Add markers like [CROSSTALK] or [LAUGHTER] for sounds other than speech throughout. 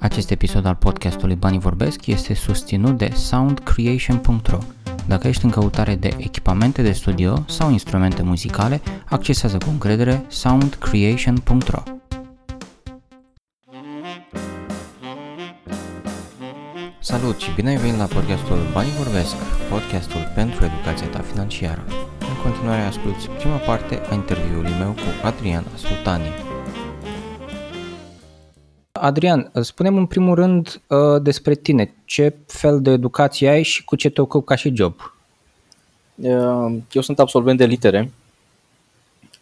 Acest episod al podcastului Banii Vorbesc este susținut de soundcreation.ro. Dacă ești în căutare de echipamente de studio sau instrumente muzicale, accesează cu încredere soundcreation.ro. Salut și bine ai venit la podcastul Banii Vorbesc, podcastul pentru educația ta financiară. În continuare asculti prima parte a interviului meu cu Adrian Sultani, Adrian, spunem în primul rând uh, despre tine. Ce fel de educație ai și cu ce te ocupi ca și job? Uh, eu sunt absolvent de litere.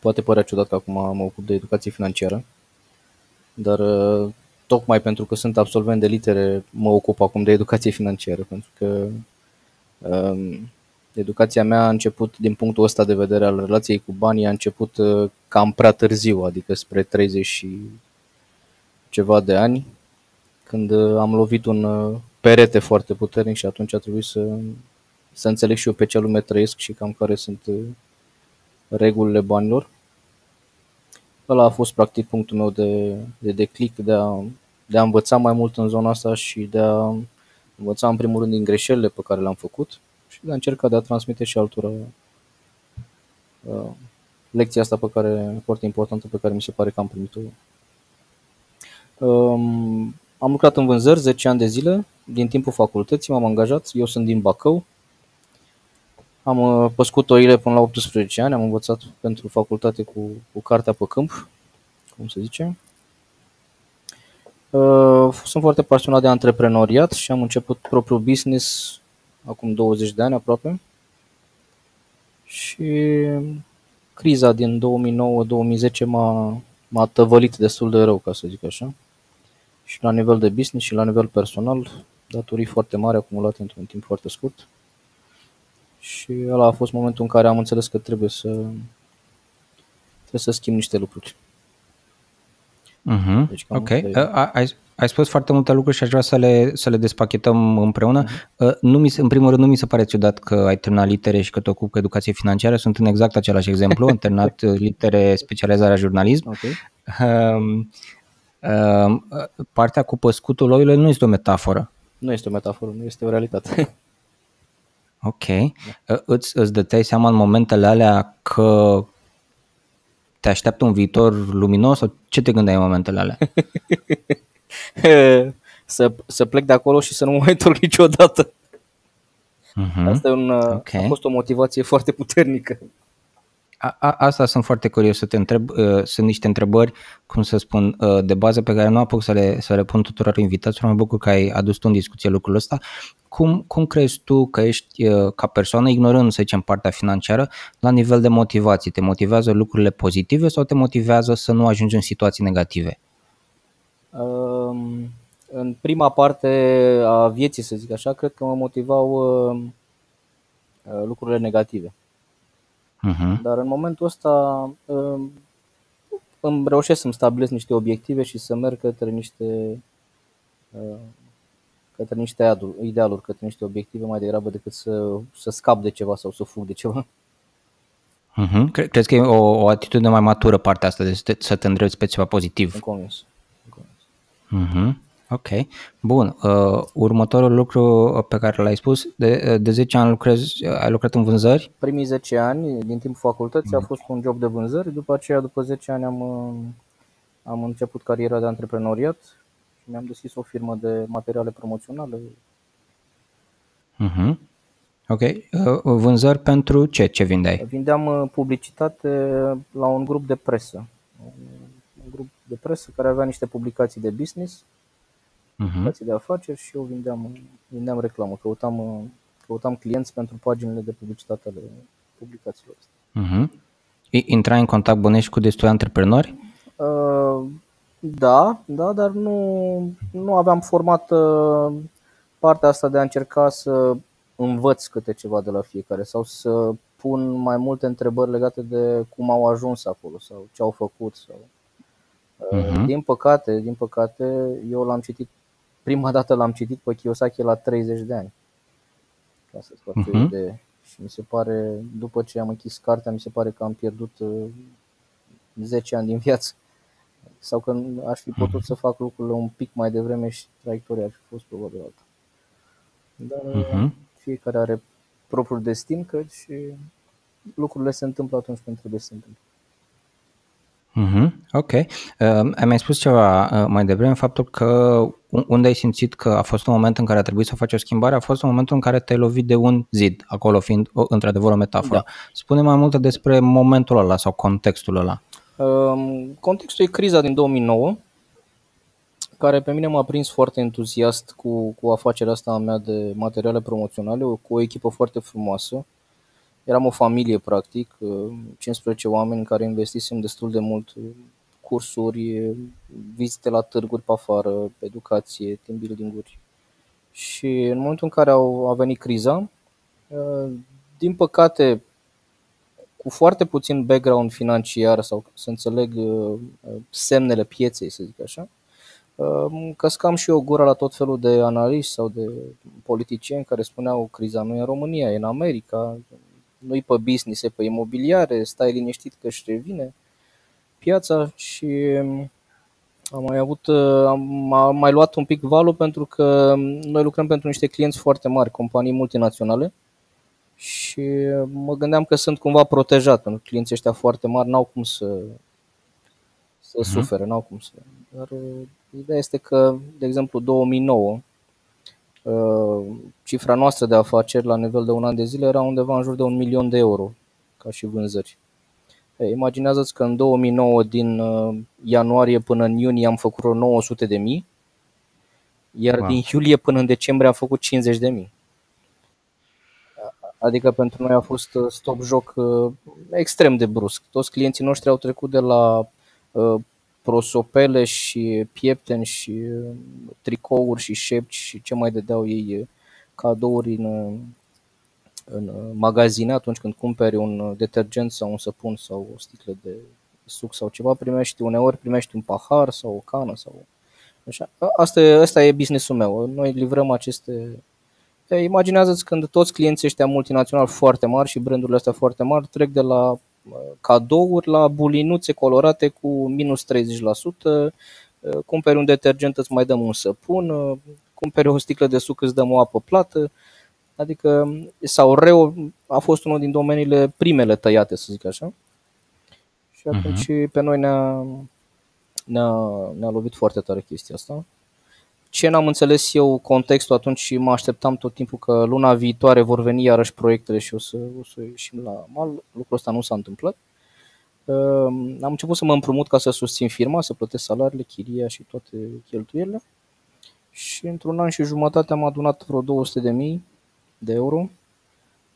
Poate părea ciudat că acum mă ocup de educație financiară, dar uh, tocmai pentru că sunt absolvent de litere mă ocup acum de educație financiară, pentru că um, educația mea a început din punctul ăsta de vedere al relației cu banii, a început cam prea târziu, adică spre 30 ceva de ani, când uh, am lovit un uh, perete foarte puternic și atunci a trebuit să, să înțeleg și eu pe ce lume trăiesc și cam care sunt uh, regulile banilor. Ăla a fost practic punctul meu de, de declic, de a, de a învăța mai mult în zona asta și de a învăța în primul rând din greșelile pe care le-am făcut și de a încerca de a transmite și altora uh, lecția asta pe care, foarte importantă pe care mi se pare că am primit-o Um, am lucrat în vânzări 10 ani de zile, din timpul facultății m-am angajat, eu sunt din Bacău. Am uh, păscut oile până la 18 ani, am învățat pentru facultate cu, cu cartea pe câmp, cum se zice. Uh, sunt foarte pasionat de antreprenoriat și am început propriul business acum 20 de ani aproape. Și criza din 2009-2010 m-a, m-a tăvălit destul de rău, ca să zic așa și la nivel de business și la nivel personal, datorii foarte mari acumulate într-un timp foarte scurt. Și ăla a fost momentul în care am înțeles că trebuie să trebuie să schimb niște lucruri. Uh-huh. Deci, ok. De... Uh, ai, ai spus foarte multe lucruri și aș vrea să le, să le despachetăm împreună. Uh-huh. Uh, nu mi, în primul rând, nu mi se pare ciudat că ai terminat litere și că te ocupi cu educație financiară. Sunt în exact același exemplu. [LAUGHS] Am terminat litere specializarea jurnalism. Okay. Uh, Ehm, partea cu păscutul oile nu este o metaforă. Nu este o metaforă, nu este o realitate. [LAUGHS] Ok. Da. Îți, îți dăteai seama în momentele alea că te așteaptă un viitor luminos sau ce te gândeai în momentele alea? [LAUGHS] să, să plec de acolo și să nu mă mai întorc niciodată. Uh-huh. Asta e un, okay. a fost o motivație foarte puternică. A, a, asta sunt foarte curios să te întreb. Uh, sunt niște întrebări, cum să spun, uh, de bază pe care nu apuc să le, să le pun tuturor invitaților. Mă bucur că ai adus tu în discuție lucrul ăsta. Cum, cum crezi tu că ești uh, ca persoană, ignorând, să zicem, partea financiară, la nivel de motivație? Te motivează lucrurile pozitive sau te motivează să nu ajungi în situații negative? Um, în prima parte a vieții, să zic așa, cred că mă motivau uh, lucrurile negative Uh-huh. Dar în momentul ăsta um, îmi reușesc să-mi stabilesc niște obiective și să merg către niște uh, către niște idealuri, către niște obiective mai degrabă decât să, să scap de ceva sau să fug de ceva. Uh-huh. Crezi că e o, o atitudine mai matură partea asta de să te, să te îndrepți pe ceva pozitiv? În convins. În convins. Uh-huh. Ok, bun. Uh, următorul lucru pe care l-ai spus, de, de 10 ani lucrezi, ai lucrat în vânzări? Primii 10 ani din timpul facultății mm. a fost un job de vânzări, după aceea, după 10 ani am, am început cariera de antreprenoriat și mi-am deschis o firmă de materiale promoționale. Uh-huh. Ok. Uh, vânzări pentru ce? Ce vindeai? Vindeam uh, publicitate la un grup de presă. Un grup de presă care avea niște publicații de business uh-huh. de afaceri și eu vindeam, vindeam reclamă, căutam, căutam clienți pentru paginile de publicitate ale publicațiilor astea. Uh-huh. Intrai în contact bănești cu destui antreprenori? Uh, da, da, dar nu, nu aveam format uh, partea asta de a încerca să învăț câte ceva de la fiecare sau să pun mai multe întrebări legate de cum au ajuns acolo sau ce au făcut. Sau... Uh-huh. Din păcate, din păcate, eu l-am citit prima dată l-am citit pe Kiyosaki la 30 de ani. Ca să fac uh-huh. idee. Și mi se pare, după ce am închis cartea, mi se pare că am pierdut uh, 10 ani din viață. sau că aș fi putut să fac lucrurile un pic mai devreme și traiectoria ar fi fost probabil alta. Dar uh-huh. fiecare are propriul destin, cred, și lucrurile se întâmplă atunci când trebuie să se întâmple. Mm-hmm. Ok. Uh, ai mai spus ceva uh, mai devreme, faptul că unde ai simțit că a fost un moment în care a trebuit să faci o schimbare, a fost un moment în care te-ai lovit de un zid, acolo fiind o, într-adevăr o metaforă. Da. Spune mai multe despre momentul ăla sau contextul ăla. Uh, contextul e criza din 2009, care pe mine m-a prins foarte entuziast cu, cu afacerea asta a mea de materiale promoționale, cu o echipă foarte frumoasă, eram o familie practic, 15 oameni în care investisem destul de mult cursuri, vizite la târguri pe afară, educație, team building-uri. Și în momentul în care au, a venit criza, din păcate, cu foarte puțin background financiar sau să înțeleg semnele pieței, să zic așa, căscam și eu gura la tot felul de analiști sau de politicieni care spuneau criza nu e în România, e în America, nu-i pe business, e pe imobiliare, stai liniștit că își revine piața și um, am mai avut, uh, am, am mai luat un pic valul pentru că noi lucrăm pentru niște clienți foarte mari, companii multinaționale și mă gândeam că sunt cumva protejat pentru că clienții ăștia foarte mari n-au cum să, să uh-huh. sufere, n-au cum să. Dar uh, ideea este că, de exemplu, 2009 Uh, cifra noastră de afaceri la nivel de un an de zile era undeva în jur de un milion de euro ca și vânzări. Imaginează-ți că în 2009 din uh, ianuarie până în iunie am făcut vreo 900 de mii, iar wow. din iulie până în decembrie am făcut 50 de mii. Adică pentru noi a fost uh, stop joc extrem de brusc. Toți clienții noștri au trecut de la prosopele și piepteni și uh, tricouri și șepci și ce mai dădeau ei uh, cadouri în, uh, în magazine atunci când cumperi un detergent sau un săpun sau o sticlă de suc sau ceva, primești uneori primești un pahar sau o cană sau așa. Asta e, asta e businessul meu. Noi livrăm aceste Imaginează-ți când toți clienții ăștia multinaționali foarte mari și brandurile astea foarte mari trec de la cadouri la bulinuțe colorate cu minus 30%, cumperi un detergent îți mai dăm un săpun, cumperi o sticlă de suc îți dăm o apă plată, adică sau reu a fost unul din domeniile primele tăiate, să zic așa. Și atunci uh-huh. pe noi ne-a, ne-a, ne-a lovit foarte tare chestia asta ce n-am înțeles eu contextul atunci și mă așteptam tot timpul că luna viitoare vor veni iarăși proiectele și o să, o să ieșim la mal. Lucrul ăsta nu s-a întâmplat. Am început să mă împrumut ca să susțin firma, să plătesc salariile, chiria și toate cheltuielile. Și într-un an și jumătate am adunat vreo 200 de mii de euro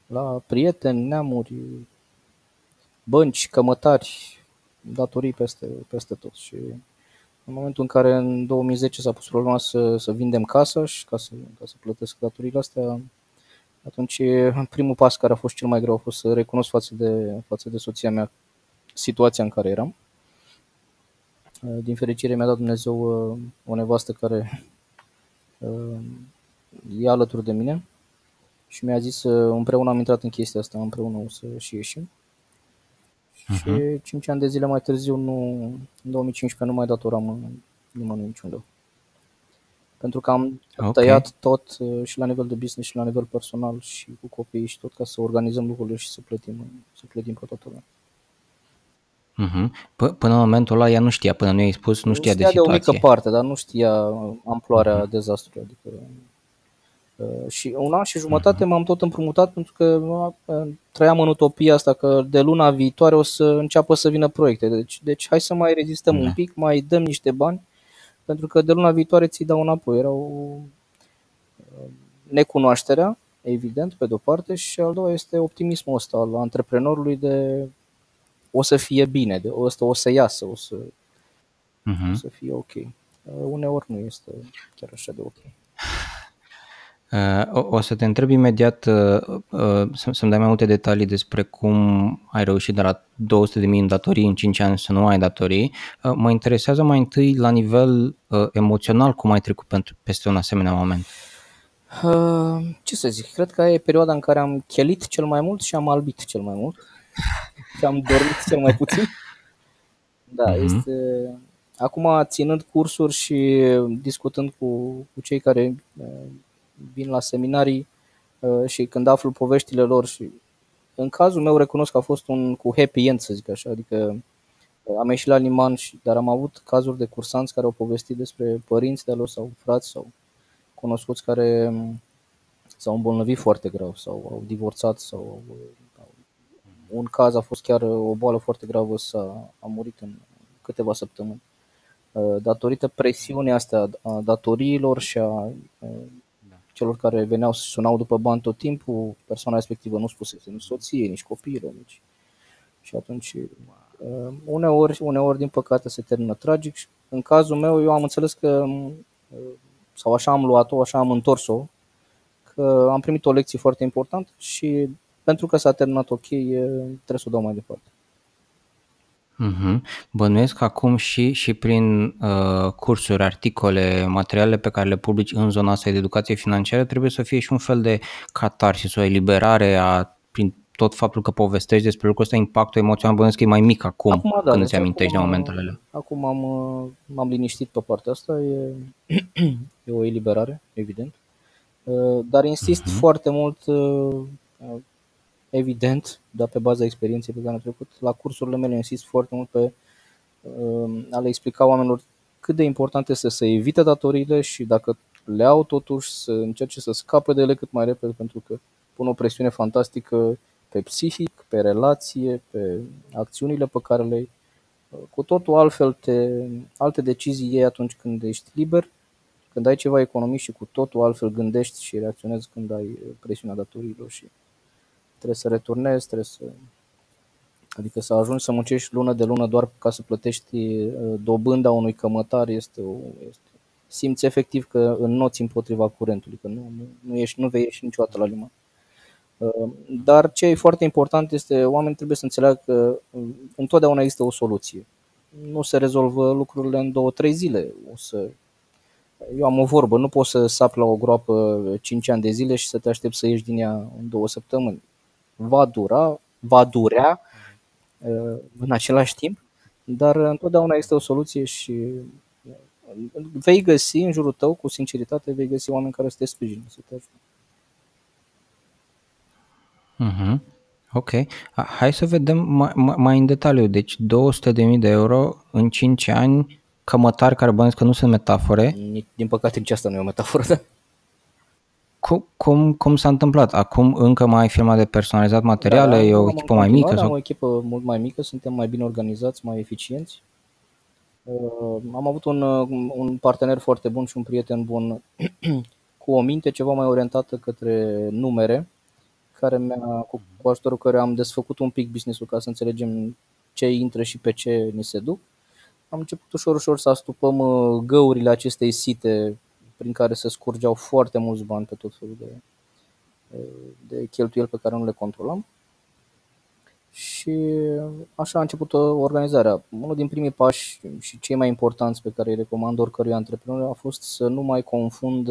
la prieteni, neamuri, bănci, cămătari, datorii peste, peste tot. Și în momentul în care în 2010 s-a pus problema să, să vindem casa și ca să, ca să plătesc datorile astea, atunci primul pas care a fost cel mai greu a fost să recunosc față de, față de soția mea situația în care eram. Din fericire mi-a dat Dumnezeu uh, o nevastă care uh, e alături de mine și mi-a zis uh, împreună am intrat în chestia asta, împreună o să și ieșim. Uh-huh. Și 5 ani de zile mai târziu, nu, în 2015, nu mai datoram nimănui niciun leu. Pentru că am okay. tăiat tot uh, și la nivel de business și la nivel personal și cu copiii și tot ca să organizăm lucrurile și să plătim, să plătim pe toată lumea. Uh-huh. P- până în momentul ăla ea nu știa, până nu i-ai spus, nu știa, știa de situație. de o mică parte, dar nu știa amploarea uh-huh. dezastrului. Adică Uh, și un an și jumătate m-am tot împrumutat pentru că uh, trăiam în utopia asta că de luna viitoare o să înceapă să vină proiecte. Deci, deci hai să mai rezistăm da. un pic, mai dăm niște bani, pentru că de luna viitoare ți dau înapoi. Era o uh, necunoașterea, evident, pe de-o parte, și al doua este optimismul ăsta al antreprenorului de o să fie bine, de o să, o să iasă, o să, uh-huh. o să fie ok. Uneori nu este chiar așa de ok. Uh, o, o să te întreb imediat uh, uh, să-mi dai mai multe detalii despre cum ai reușit de la 200.000 în datorii în 5 ani să nu ai datorii. Mă interesează mai întâi la nivel emoțional cum ai trecut pentru, peste un asemenea moment. Ce să zic, cred că e perioada în care am chelit cel mai mult și am albit cel mai mult [LAUGHS] și am dormit cel mai puțin. Da, uh-huh. este acum, ținând cursuri și discutând cu, cu cei care uh, vin la seminarii uh, și când aflu poveștile lor și în cazul meu recunosc că a fost un cu happy end, să zic așa, adică am ieșit la liman, și, dar am avut cazuri de cursanți care au povestit despre părinți de lor sau frați sau cunoscuți care um, s-au îmbolnăvit foarte grav sau au divorțat sau un caz a fost chiar o boală foarte gravă, s-a, a murit în câteva săptămâni. Uh, datorită presiunii astea a datoriilor și a uh, celor care veneau să sunau după bani tot timpul, persoana respectivă nu spusese nici soție, nici copilă, nici... Și atunci, uh, uneori, uneori, din păcate, se termină tragic. În cazul meu, eu am înțeles că, sau așa am luat-o, așa am întors-o, că am primit o lecție foarte importantă și pentru că s-a terminat ok, trebuie să o dau mai departe. Mm-hmm. Bănuiesc acum și, și prin uh, cursuri, articole, materiale pe care le publici în zona asta de educație financiară trebuie să fie și un fel de catarsis, o eliberare a, prin tot faptul că povestești despre lucrul ăsta, impactul emoțional bănuiesc că e mai mic acum, acum da, când deci îți amintești acum, de momentele alea. Acum am, m-am liniștit pe partea asta, e, [CLEARS THROAT] e o eliberare, evident. Uh, dar insist uh-huh. foarte mult uh, evident, dar pe baza experienței pe care am trecut, la cursurile mele insist foarte mult pe uh, a le explica oamenilor cât de important este să evite datoriile și dacă le au totuși să încerce să scape de ele cât mai repede pentru că pun o presiune fantastică pe psihic, pe relație, pe acțiunile pe care le cu totul altfel te, alte decizii iei atunci când ești liber, când ai ceva economii și cu totul altfel gândești și reacționezi când ai presiunea datoriilor și trebuie să returnezi, trebuie să... Adică să ajungi să muncești lună de lună doar ca să plătești uh, dobânda unui cămătar este o... Este... Simți efectiv că înnoți împotriva curentului, că nu, nu, nu, ești, nu vei ieși niciodată la liman. Uh, dar ce e foarte important este, oamenii trebuie să înțeleagă că uh, întotdeauna există o soluție. Nu se rezolvă lucrurile în două, trei zile. O să eu am o vorbă, nu poți să sapi la o groapă 5 ani de zile și să te aștepți să ieși din ea în două săptămâni va dura, va durea uh, în același timp, dar întotdeauna este o soluție și uh, vei găsi în jurul tău, cu sinceritate, vei găsi oameni care să te sprijină, să te ajute. Mm-hmm. Ok. Hai să vedem mai, mai în detaliu. Deci 200.000 de euro în 5 ani, cămătari care bănesc că nu sunt metafore. Din păcate nici asta nu e o metaforă. Da? Cum, cum, cum s-a întâmplat? Acum încă mai ai firma de personalizat materiale? Da, e o echipă mai mică? Sau? Am o echipă mult mai mică, suntem mai bine organizați, mai eficienți. Uh, am avut un, uh, un partener foarte bun și un prieten bun [CLEARS THROAT] cu o minte ceva mai orientată către numere, care mi-a, cu, cu ajutorul care am desfăcut un pic business-ul ca să înțelegem ce intră și pe ce ni se duc. Am început ușor, ușor să astupăm uh, găurile acestei site prin care se scurgeau foarte mulți bani pe tot felul de, de cheltuieli pe care nu le controlam. Și așa a început organizarea. Unul din primii pași și cei mai importanți pe care îi recomand oricărui antreprenor a fost să nu mai confund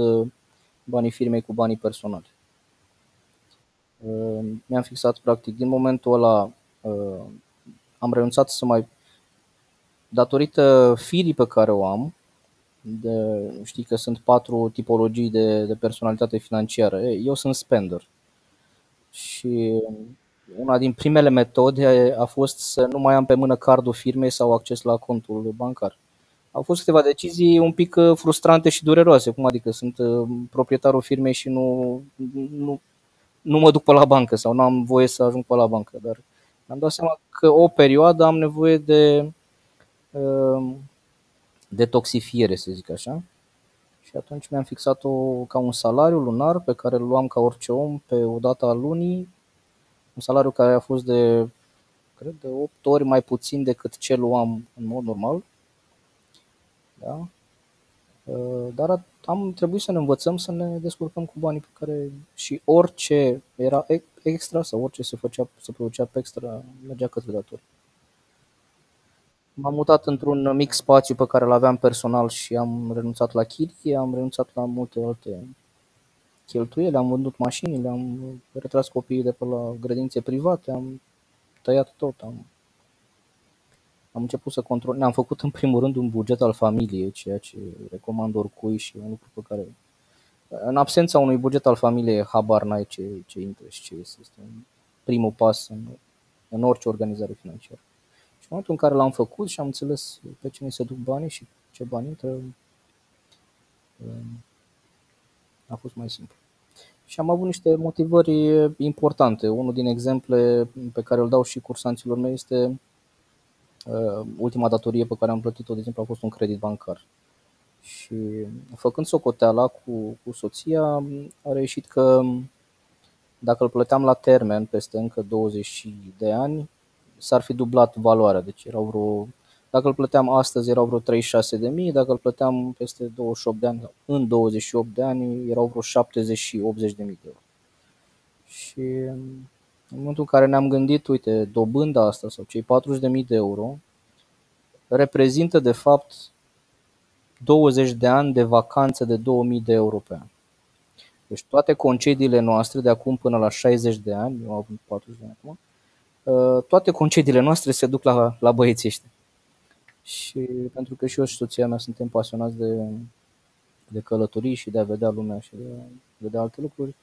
banii firmei cu banii personali. Mi-am fixat practic din momentul ăla am renunțat să mai datorită firii pe care o am, de, știi că sunt patru tipologii de, de personalitate financiară. Eu sunt spender. Și una din primele metode a fost să nu mai am pe mână cardul firmei sau acces la contul bancar. Au fost câteva decizii un pic uh, frustrante și dureroase, cum adică sunt uh, proprietarul firmei și nu, nu, nu mă duc pe la bancă sau nu am voie să ajung pe la bancă, dar am dat seama că o perioadă am nevoie de uh, detoxifiere, să zic așa. Și atunci mi-am fixat-o ca un salariu lunar pe care îl luam ca orice om pe o dată a lunii, un salariu care a fost de, cred, de 8 ori mai puțin decât ce luam în mod normal. Da? Uh, dar am trebuit să ne învățăm să ne descurcăm cu banii pe care și orice era extra sau orice se făcea, se producea pe extra mergea către datorii. M-am mutat într-un mic spațiu pe care îl aveam personal și am renunțat la chirie, am renunțat la multe alte cheltuieli, am vândut mașinile, am retras copiii de pe la grădințe private, am tăiat tot, am am început să control, ne-am făcut în primul rând un buget al familiei, ceea ce recomand oricui și un lucru pe care în absența unui buget al familiei, habar n-ai ce, ce intră și ce este. Este un primul pas în, în orice organizare financiară. Și în momentul în care l-am făcut și am înțeles pe cine se duc banii și ce bani intră, um, a fost mai simplu. Și am avut niște motivări importante. Unul din exemple pe care îl dau și cursanților mei este uh, ultima datorie pe care am plătit-o, de exemplu, a fost un credit bancar. Și făcând socoteala cu, cu soția, a reieșit că dacă îl plăteam la termen peste încă 20 de ani, s-ar fi dublat valoarea. Deci erau vreo, dacă îl plăteam astăzi erau vreo 36 de mii, dacă îl plăteam peste 28 de ani, în 28 de ani erau vreo 70 și 80 de mii de euro. Și în momentul în care ne-am gândit, uite, dobânda asta sau cei 40 de mii de euro reprezintă de fapt 20 de ani de vacanță de 2000 de euro pe an. Deci toate concediile noastre de acum până la 60 de ani, eu am 40 de ani acum, uh, toate concediile noastre se duc la, la băieții ăștia. Și pentru că și eu și soția mea suntem pasionați de, de călătorii și de a vedea lumea și de a vedea alte lucruri,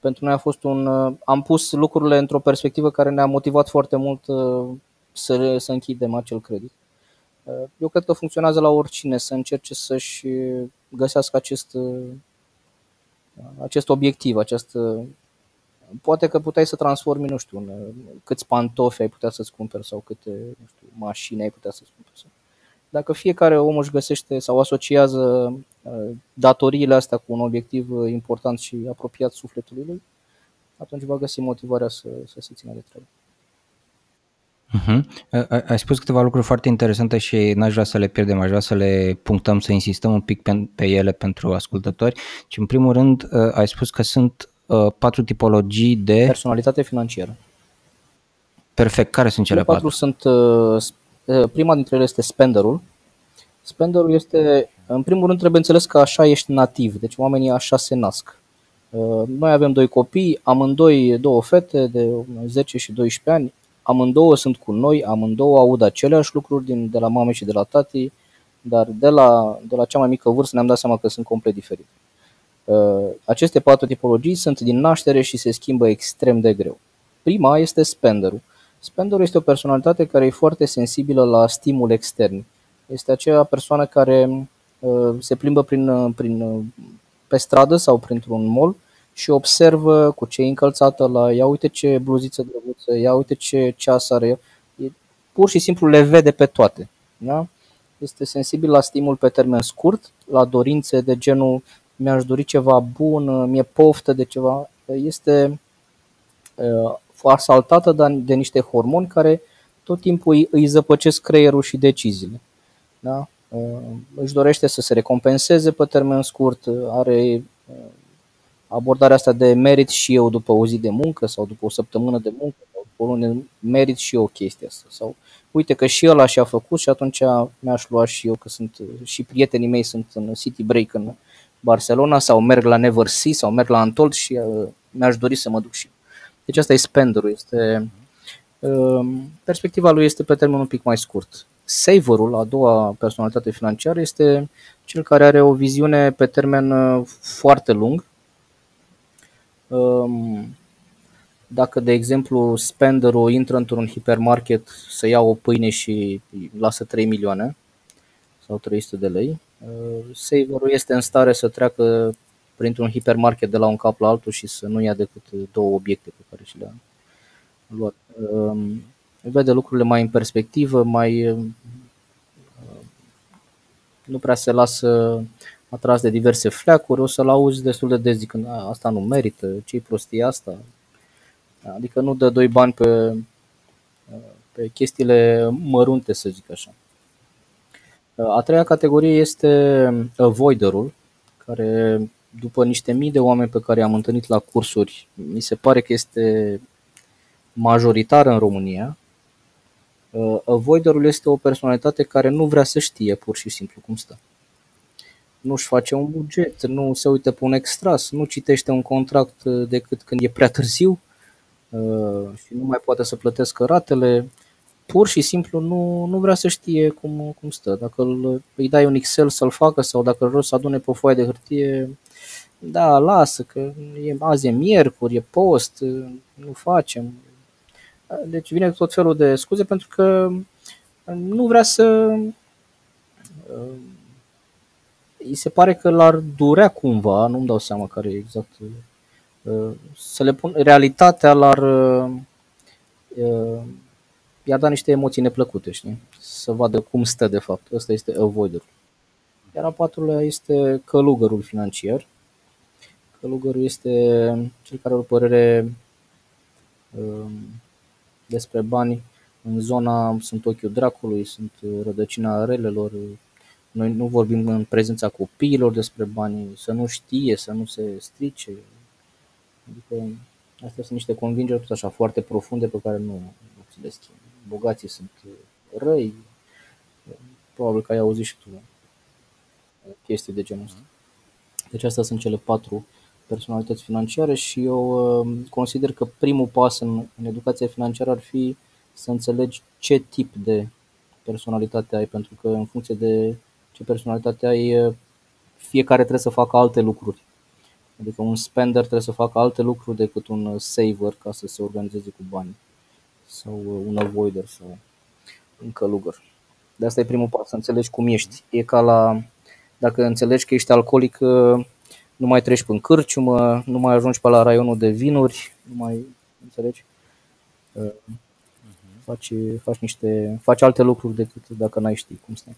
pentru noi a fost un... Uh, am pus lucrurile într-o perspectivă care ne-a motivat foarte mult uh, să, să închidem acel credit. Eu cred că funcționează la oricine să încerce să-și găsească acest, acest obiectiv, acest, poate că puteai să transformi, nu știu, în câți pantofi ai putea să-ți cumperi sau câte nu știu, mașini ai putea să-ți cumperi. Dacă fiecare om își găsește sau asociază uh, datoriile astea cu un obiectiv important și apropiat sufletului lui, atunci va găsi motivarea să, să se țină de treabă. Uh-huh. Ai spus câteva lucruri foarte interesante și n-aș vrea să le pierdem, aș vrea să le punctăm, să insistăm un pic pe, pe ele pentru ascultători. Și în primul rând ai spus că sunt uh, patru tipologii de... Personalitate financiară. Perfect. Care sunt cele, cele patru? patru sunt, uh, prima dintre ele este spenderul. Spenderul este, în primul rând trebuie înțeles că așa ești nativ, deci oamenii așa se nasc. Noi avem doi copii, amândoi două fete de 10 și 12 ani, amândouă sunt cu noi, amândouă aud aceleași lucruri din, de la mame și de la tati, dar de la, de la cea mai mică vârstă ne-am dat seama că sunt complet diferite. Uh, aceste patru tipologii sunt din naștere și se schimbă extrem de greu. Prima este spenderul. Spenderul este o personalitate care e foarte sensibilă la stimul extern. Este aceea persoană care uh, se plimbă prin, prin, pe stradă sau printr-un mall și observă cu ce e încălțată la ia uite ce bluziță drăguță, ia uite ce ceas are, e, pur și simplu le vede pe toate. Da? Este sensibil la stimul pe termen scurt, la dorințe de genul mi-aș dori ceva bun, mi-e poftă de ceva. Este uh, asaltată de, de niște hormoni care tot timpul îi, îi zăpăcesc creierul și deciziile. Da? Uh, își dorește să se recompenseze pe termen scurt, are uh, abordarea asta de merit și eu după o zi de muncă sau după o săptămână de muncă sau după o lună, merit și eu o chestie asta. Sau uite că și ăla și-a făcut și atunci mi-aș lua și eu că sunt și prietenii mei sunt în City Break în Barcelona sau merg la Never See sau merg la Antold și uh, mi-aș dori să mă duc și Deci asta e spenderul, este uh, perspectiva lui este pe termen un pic mai scurt. Saverul, a doua personalitate financiară, este cel care are o viziune pe termen uh, foarte lung, dacă, de exemplu, spenderul intră într-un hipermarket să ia o pâine și lasă 3 milioane sau 300 de lei, uh, saverul este în stare să treacă printr-un hipermarket de la un cap la altul și să nu ia decât două obiecte pe care și le-a luat. Um, vede lucrurile mai în perspectivă, mai uh, nu prea se lasă atras de diverse fleacuri, o să-l auzi destul de des zicând asta nu merită, ce-i prostia asta. Adică nu dă doi bani pe, pe chestiile mărunte, să zic așa. A treia categorie este avoiderul, care după niște mii de oameni pe care i-am întâlnit la cursuri, mi se pare că este majoritar în România. Avoiderul este o personalitate care nu vrea să știe pur și simplu cum stă nu-și face un buget, nu se uită pe un extras, nu citește un contract decât când e prea târziu uh, și nu mai poate să plătească ratele. Pur și simplu nu, nu vrea să știe cum, cum stă. Dacă îl, îi dai un Excel să-l facă sau dacă îl rogi să adune pe o foaie de hârtie, da, lasă, că e, azi e miercuri, e post, nu facem. Deci vine tot felul de scuze pentru că nu vrea să... Îi se pare că l-ar durea cumva, nu-mi dau seama care e exact... Să le pun... Realitatea l-ar i-ar da niște emoții neplăcute, știi? Să vadă cum stă de fapt. Ăsta este avoider. Iar a patrulea este călugărul financiar. Călugărul este cel care are o părere um, despre bani în zona, sunt ochiul dracului, sunt rădăcina relelor, noi nu vorbim în prezența copiilor despre bani, să nu știe, să nu se strice. Adică astea sunt niște convingeri tot așa foarte profunde pe care nu, nu ți le schimbi bogații sunt răi, probabil că ai auzit și tu chestii de genul ăsta. Deci astea sunt cele patru personalități financiare și eu um, consider că primul pas în, în educația financiară ar fi să înțelegi ce tip de personalitate ai, pentru că în funcție de ce personalitate ai, fiecare trebuie să facă alte lucruri. Adică un spender trebuie să facă alte lucruri decât un saver ca să se organizeze cu bani sau un avoider sau un călugăr. De asta e primul pas, să înțelegi cum ești. E ca la, dacă înțelegi că ești alcoolic, uh, nu mai treci în cârciumă, nu mai ajungi pe la raionul de vinuri, nu mai înțelegi? Uh, faci, faci, niște, faci alte lucruri decât dacă n-ai ști cum stai.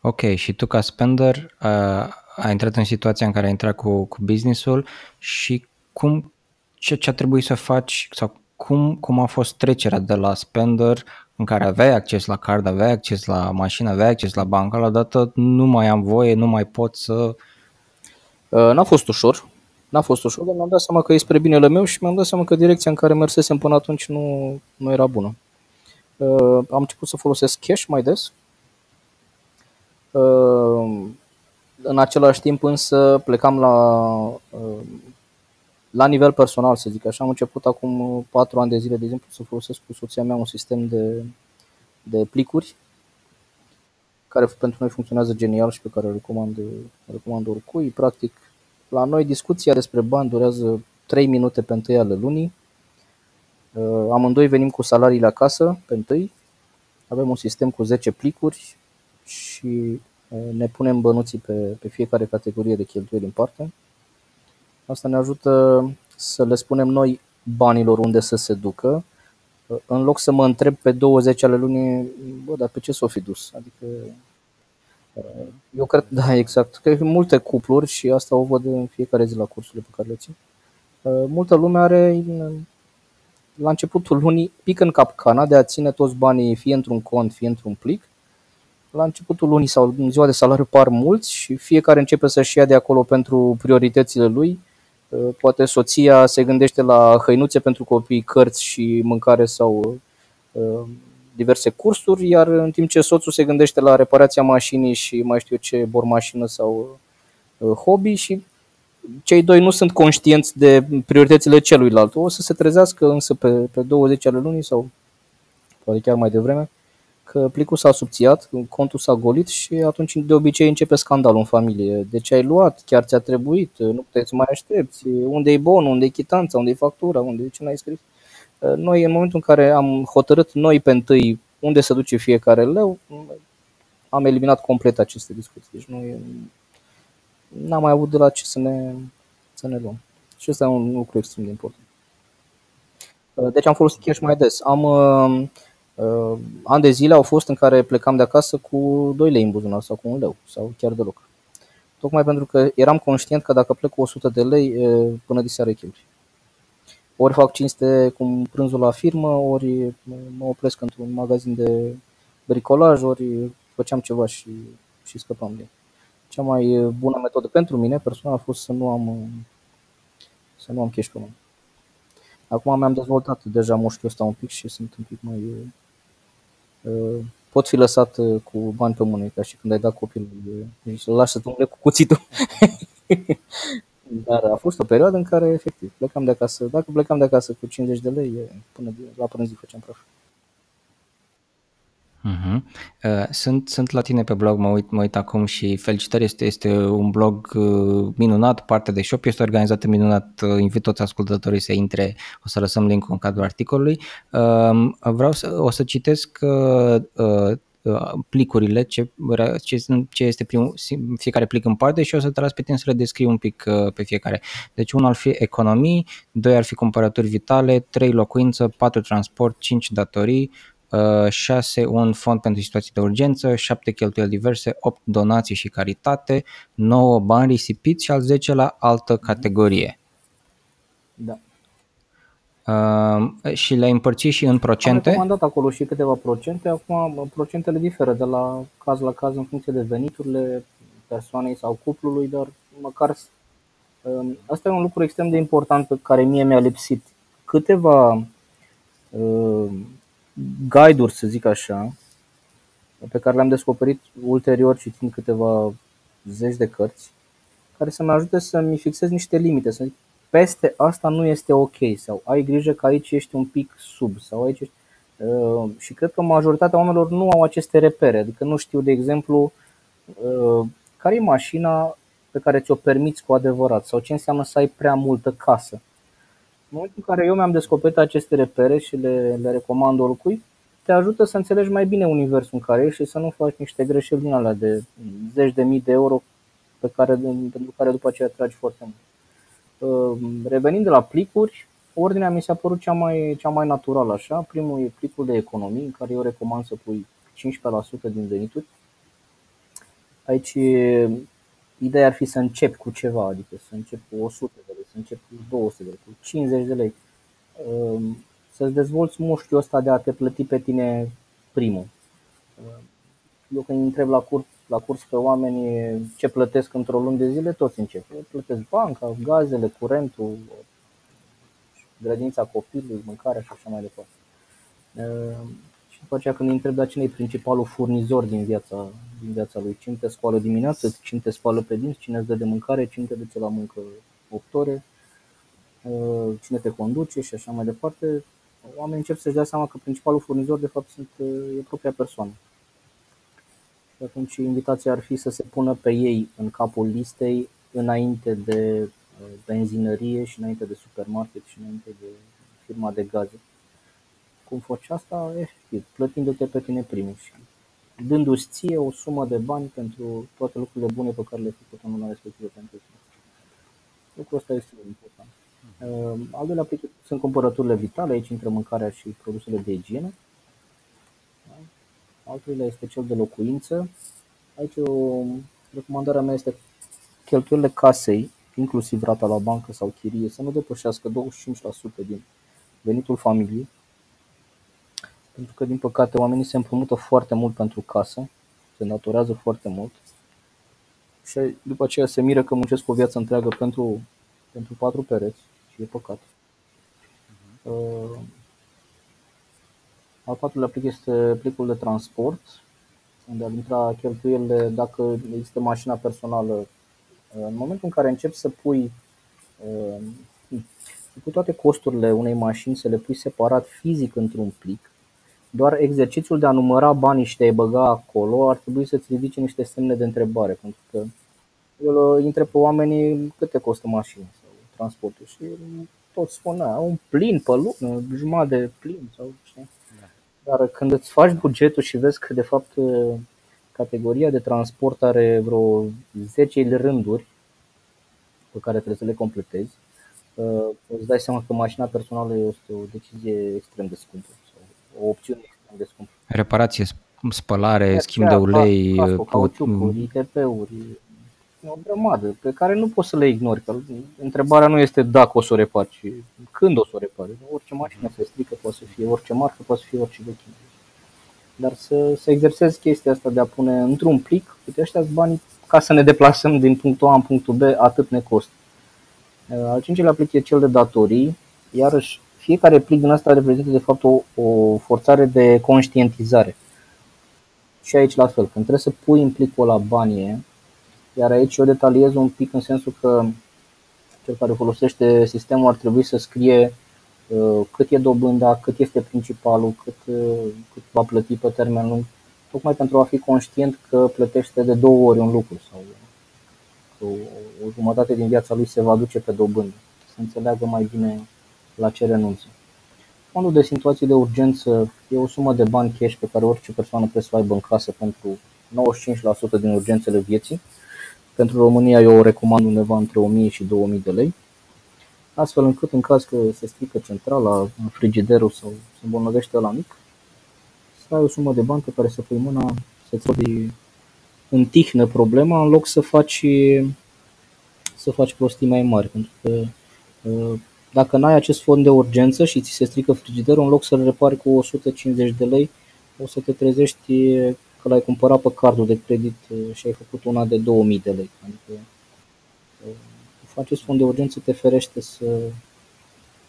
Ok, și tu ca spender uh, ai intrat în situația în care ai intrat cu, cu businessul și cum, ce, ce a trebuit să faci sau cum, cum a fost trecerea de la spender în care aveai acces la card, aveai acces la mașină, aveai acces la bancă, la dată nu mai am voie, nu mai pot să... Uh, n-a fost ușor, n-a fost ușor, dar mi-am dat seama că e spre binele meu și mi-am dat seama că direcția în care mersesem până atunci nu, nu era bună. Uh, am început să folosesc cash mai des. Uh, în același timp însă plecam la la nivel personal, să zic așa, am început acum patru ani de zile, de exemplu, să folosesc cu soția mea un sistem de, de plicuri care pentru noi funcționează genial și pe care îl recomand, recomand oricui. Practic, la noi discuția despre bani durează 3 minute pe întâi ale lunii. Uh, amândoi venim cu salariile acasă pe întâi. Avem un sistem cu 10 plicuri și uh, ne punem bănuții pe, pe fiecare categorie de cheltuieli în parte. Asta ne ajută să le spunem noi banilor unde să se ducă, în loc să mă întreb pe 20 ale lunii, bă, dar pe ce s-o fi dus? Adică, eu cred, [LAUGHS] da, exact, că multe cupluri și asta o văd în fiecare zi la cursurile pe care le țin. Multă lume are la începutul lunii pică în capcana de a ține toți banii fie într-un cont, fie într-un plic. La începutul lunii sau în ziua de salariu par mulți și fiecare începe să-și ia de acolo pentru prioritățile lui Uh, poate soția se gândește la hăinuțe pentru copii, cărți și mâncare sau uh, diverse cursuri, iar în timp ce soțul se gândește la reparația mașinii și mai știu eu ce, bormașină sau uh, hobby și cei doi nu sunt conștienți de prioritățile celuilalt. O să se trezească însă pe, pe 20 ale lunii sau poate chiar mai devreme că plicul s-a subțiat, contul s-a golit și atunci de obicei începe scandalul în familie. De ce ai luat? Chiar ți-a trebuit? Nu puteți mai aștepți? Unde e bonul? Unde e chitanța? Unde e factura? Unde de ce n-ai scris? Noi, în momentul în care am hotărât noi pe întâi unde să duce fiecare leu, am eliminat complet aceste discuții. Deci nu n-am mai avut de la ce să ne, să ne luăm. Și ăsta e un lucru extrem de important. Deci am folosit cash mai des. Am uh, ani de zile au fost în care plecam de acasă cu 2 lei în buzunar sau cu un leu sau chiar deloc. Tocmai pentru că eram conștient că dacă plec cu 100 de lei, uh, până diseară cheltui. Ori fac cinste cu prânzul la firmă, ori mă opresc într-un magazin de bricolaj, ori făceam ceva și, și scăpam de Cea mai bună metodă pentru mine personal a fost să nu am, să nu am cash pe mână. Acum mi-am dezvoltat deja mușchiul ăsta un pic și sunt un pic mai Uh, pot fi lăsat uh, cu bani pe mână, ca și când ai dat copilul, deci îl lași să umble cu cuțitul. [LAUGHS] Dar a fost o perioadă în care, efectiv, plecam de acasă, dacă plecam de acasă cu 50 de lei, până la prânz făceam praf. Uh-huh. Uh, sunt, sunt la tine pe blog, mă uit, mă uit acum și felicitări, este, este un blog uh, minunat, parte de shop este organizată minunat, uh, invit toți ascultătorii să intre, o să lăsăm link în cadrul articolului. Uh, vreau să, o să citesc uh, uh, plicurile, ce, ce, ce este primul, fiecare plic în parte și o să te las pe tine să le descriu un pic uh, pe fiecare. Deci unul ar fi economii, doi ar fi cumpărături vitale, trei locuință, patru transport, cinci datorii, 6 uh, un fond pentru situații de urgență, 7 cheltuieli diverse, 8 donații și caritate, 9 bani risipiți și al 10 la altă categorie. Da. Uh, și le-ai împărțit și în procente? Am dat acolo și câteva procente, acum procentele diferă de la caz la caz în funcție de veniturile persoanei sau cuplului, dar măcar uh, asta e un lucru extrem de important pe care mie mi-a lipsit. Câteva uh, guide-uri, să zic așa, pe care le-am descoperit ulterior citind câteva zeci de cărți, care să mă ajute să-mi fixez niște limite, să zic, peste asta nu este ok sau ai grijă că aici ești un pic sub sau aici ești... Uh, și cred că majoritatea oamenilor nu au aceste repere, adică nu știu, de exemplu, uh, care e mașina pe care ți-o permiți cu adevărat sau ce înseamnă să ai prea multă casă. În momentul în care eu mi-am descoperit aceste repere și le, le recomand oricui, te ajută să înțelegi mai bine universul în care ești și să nu faci niște greșeli din alea de zeci de mii de euro pe care, pentru care după aceea tragi foarte mult. Ehm, revenind de la plicuri, ordinea mi s-a părut cea mai, cea mai naturală așa. Primul e plicul de economii, în care eu recomand să pui 15% din venituri. Aici ideea ar fi să începi cu ceva, adică să începi cu 100 de lei, să începi cu 200 de lei, cu 50 de lei. Ehm, să-ți dezvolți mușchiul ăsta de a te plăti pe tine primul. Ehm, eu când întreb la curs, la curs pe oameni ce plătesc într-o lună de zile, toți încep. Eu plătesc banca, gazele, curentul, grădința copilului, mâncarea și așa mai departe. Ehm, și după aceea când îi întreb, dar cine e principalul furnizor din viața, din viața lui, cine te scoală dimineața, cine te spală pe dinți, cine îți dă de mâncare, cine te duce la muncă 8 ore, ehm, cine te conduce? Și așa mai departe, oamenii încep să-și dea seama că principalul furnizor de fapt sunt, e propria persoană. Și atunci invitația ar fi să se pună pe ei în capul listei înainte de benzinărie și înainte de supermarket și înainte de firma de gaze cum faci asta, efectiv, plătindu-te pe tine primul și dându-ți ție o sumă de bani pentru toate lucrurile bune pe care le-ai făcut în luna respectivă pentru tine. Lucrul ăsta este important. Ehm, al doilea aplic sunt cumpărăturile vitale, aici intră mâncarea și produsele de igienă. Al treilea este cel de locuință. Aici o recomandarea mea este cheltuielile casei, inclusiv rata la bancă sau chirie, să nu depășească 25% din venitul familiei pentru că, din păcate, oamenii se împrumută foarte mult pentru casă, se îndatorează foarte mult și după aceea se miră că muncesc o viață întreagă pentru, pentru patru pereți și e păcat. Uh, al patrulea plic este plicul de transport, unde ar intra cheltuielile dacă există mașina personală. Uh, în momentul în care începi să pui uh, cu toate costurile unei mașini, să le pui separat fizic într-un plic, doar exercițiul de a număra banii și de a-i băga acolo ar trebui să-ți ridice niște semne de întrebare, pentru că eu îi întreb pe oamenii câte costă mașina sau transportul și toți spun, un plin pe lună, jumătate de plin sau știi. Da. Dar când îți faci bugetul și vezi că de fapt categoria de transport are vreo 10 rânduri pe care trebuie să le completezi, îți dai seama că mașina personală este o decizie extrem de scumpă o opțiune extrem de scumpă. Reparație, spălare, de schimb de ulei, casco, cauciucuri, ITP-uri, o grămadă pe care nu poți să le ignori. Că întrebarea nu este dacă o să o repari, ci când o să o repari. Orice mașină se strică poate să fie, orice marcă poate să fie orice vechime. Dar să, să exersezi chestia asta de a pune într-un plic, uite ăștia banii ca să ne deplasăm din punctul A în punctul B, atât ne costă. Al cincilea plic e cel de datorii, iarăși fiecare plic din asta reprezintă de fapt o, o forțare de conștientizare. Și aici la fel, când trebuie să pui în plicul la banie, iar aici eu detaliez un pic în sensul că cel care folosește sistemul ar trebui să scrie cât e dobânda, cât este principalul, cât, cât va plăti pe termen lung, tocmai pentru a fi conștient că plătește de două ori un lucru sau că o, o jumătate din viața lui se va duce pe dobândă, să înțeleagă mai bine la ce renunță. Fondul de situații de urgență e o sumă de bani cash pe care orice persoană trebuie să o aibă în casă pentru 95% din urgențele vieții. Pentru România eu o recomand undeva între 1000 și 2000 de lei, astfel încât în caz că se strică centrala, frigiderul sau se îmbolnăvește la mic, să ai o sumă de bani pe care să pui mâna, să-ți în tihnă problema în loc să faci, să faci prostii mai mari. Pentru că uh, dacă n-ai acest fond de urgență și ți se strică frigiderul, în loc să-l repari cu 150 de lei, o să te trezești că l-ai cumpărat pe cardul de credit uh, și ai făcut una de 2000 de lei. Adică uh, acest fond de urgență te ferește să,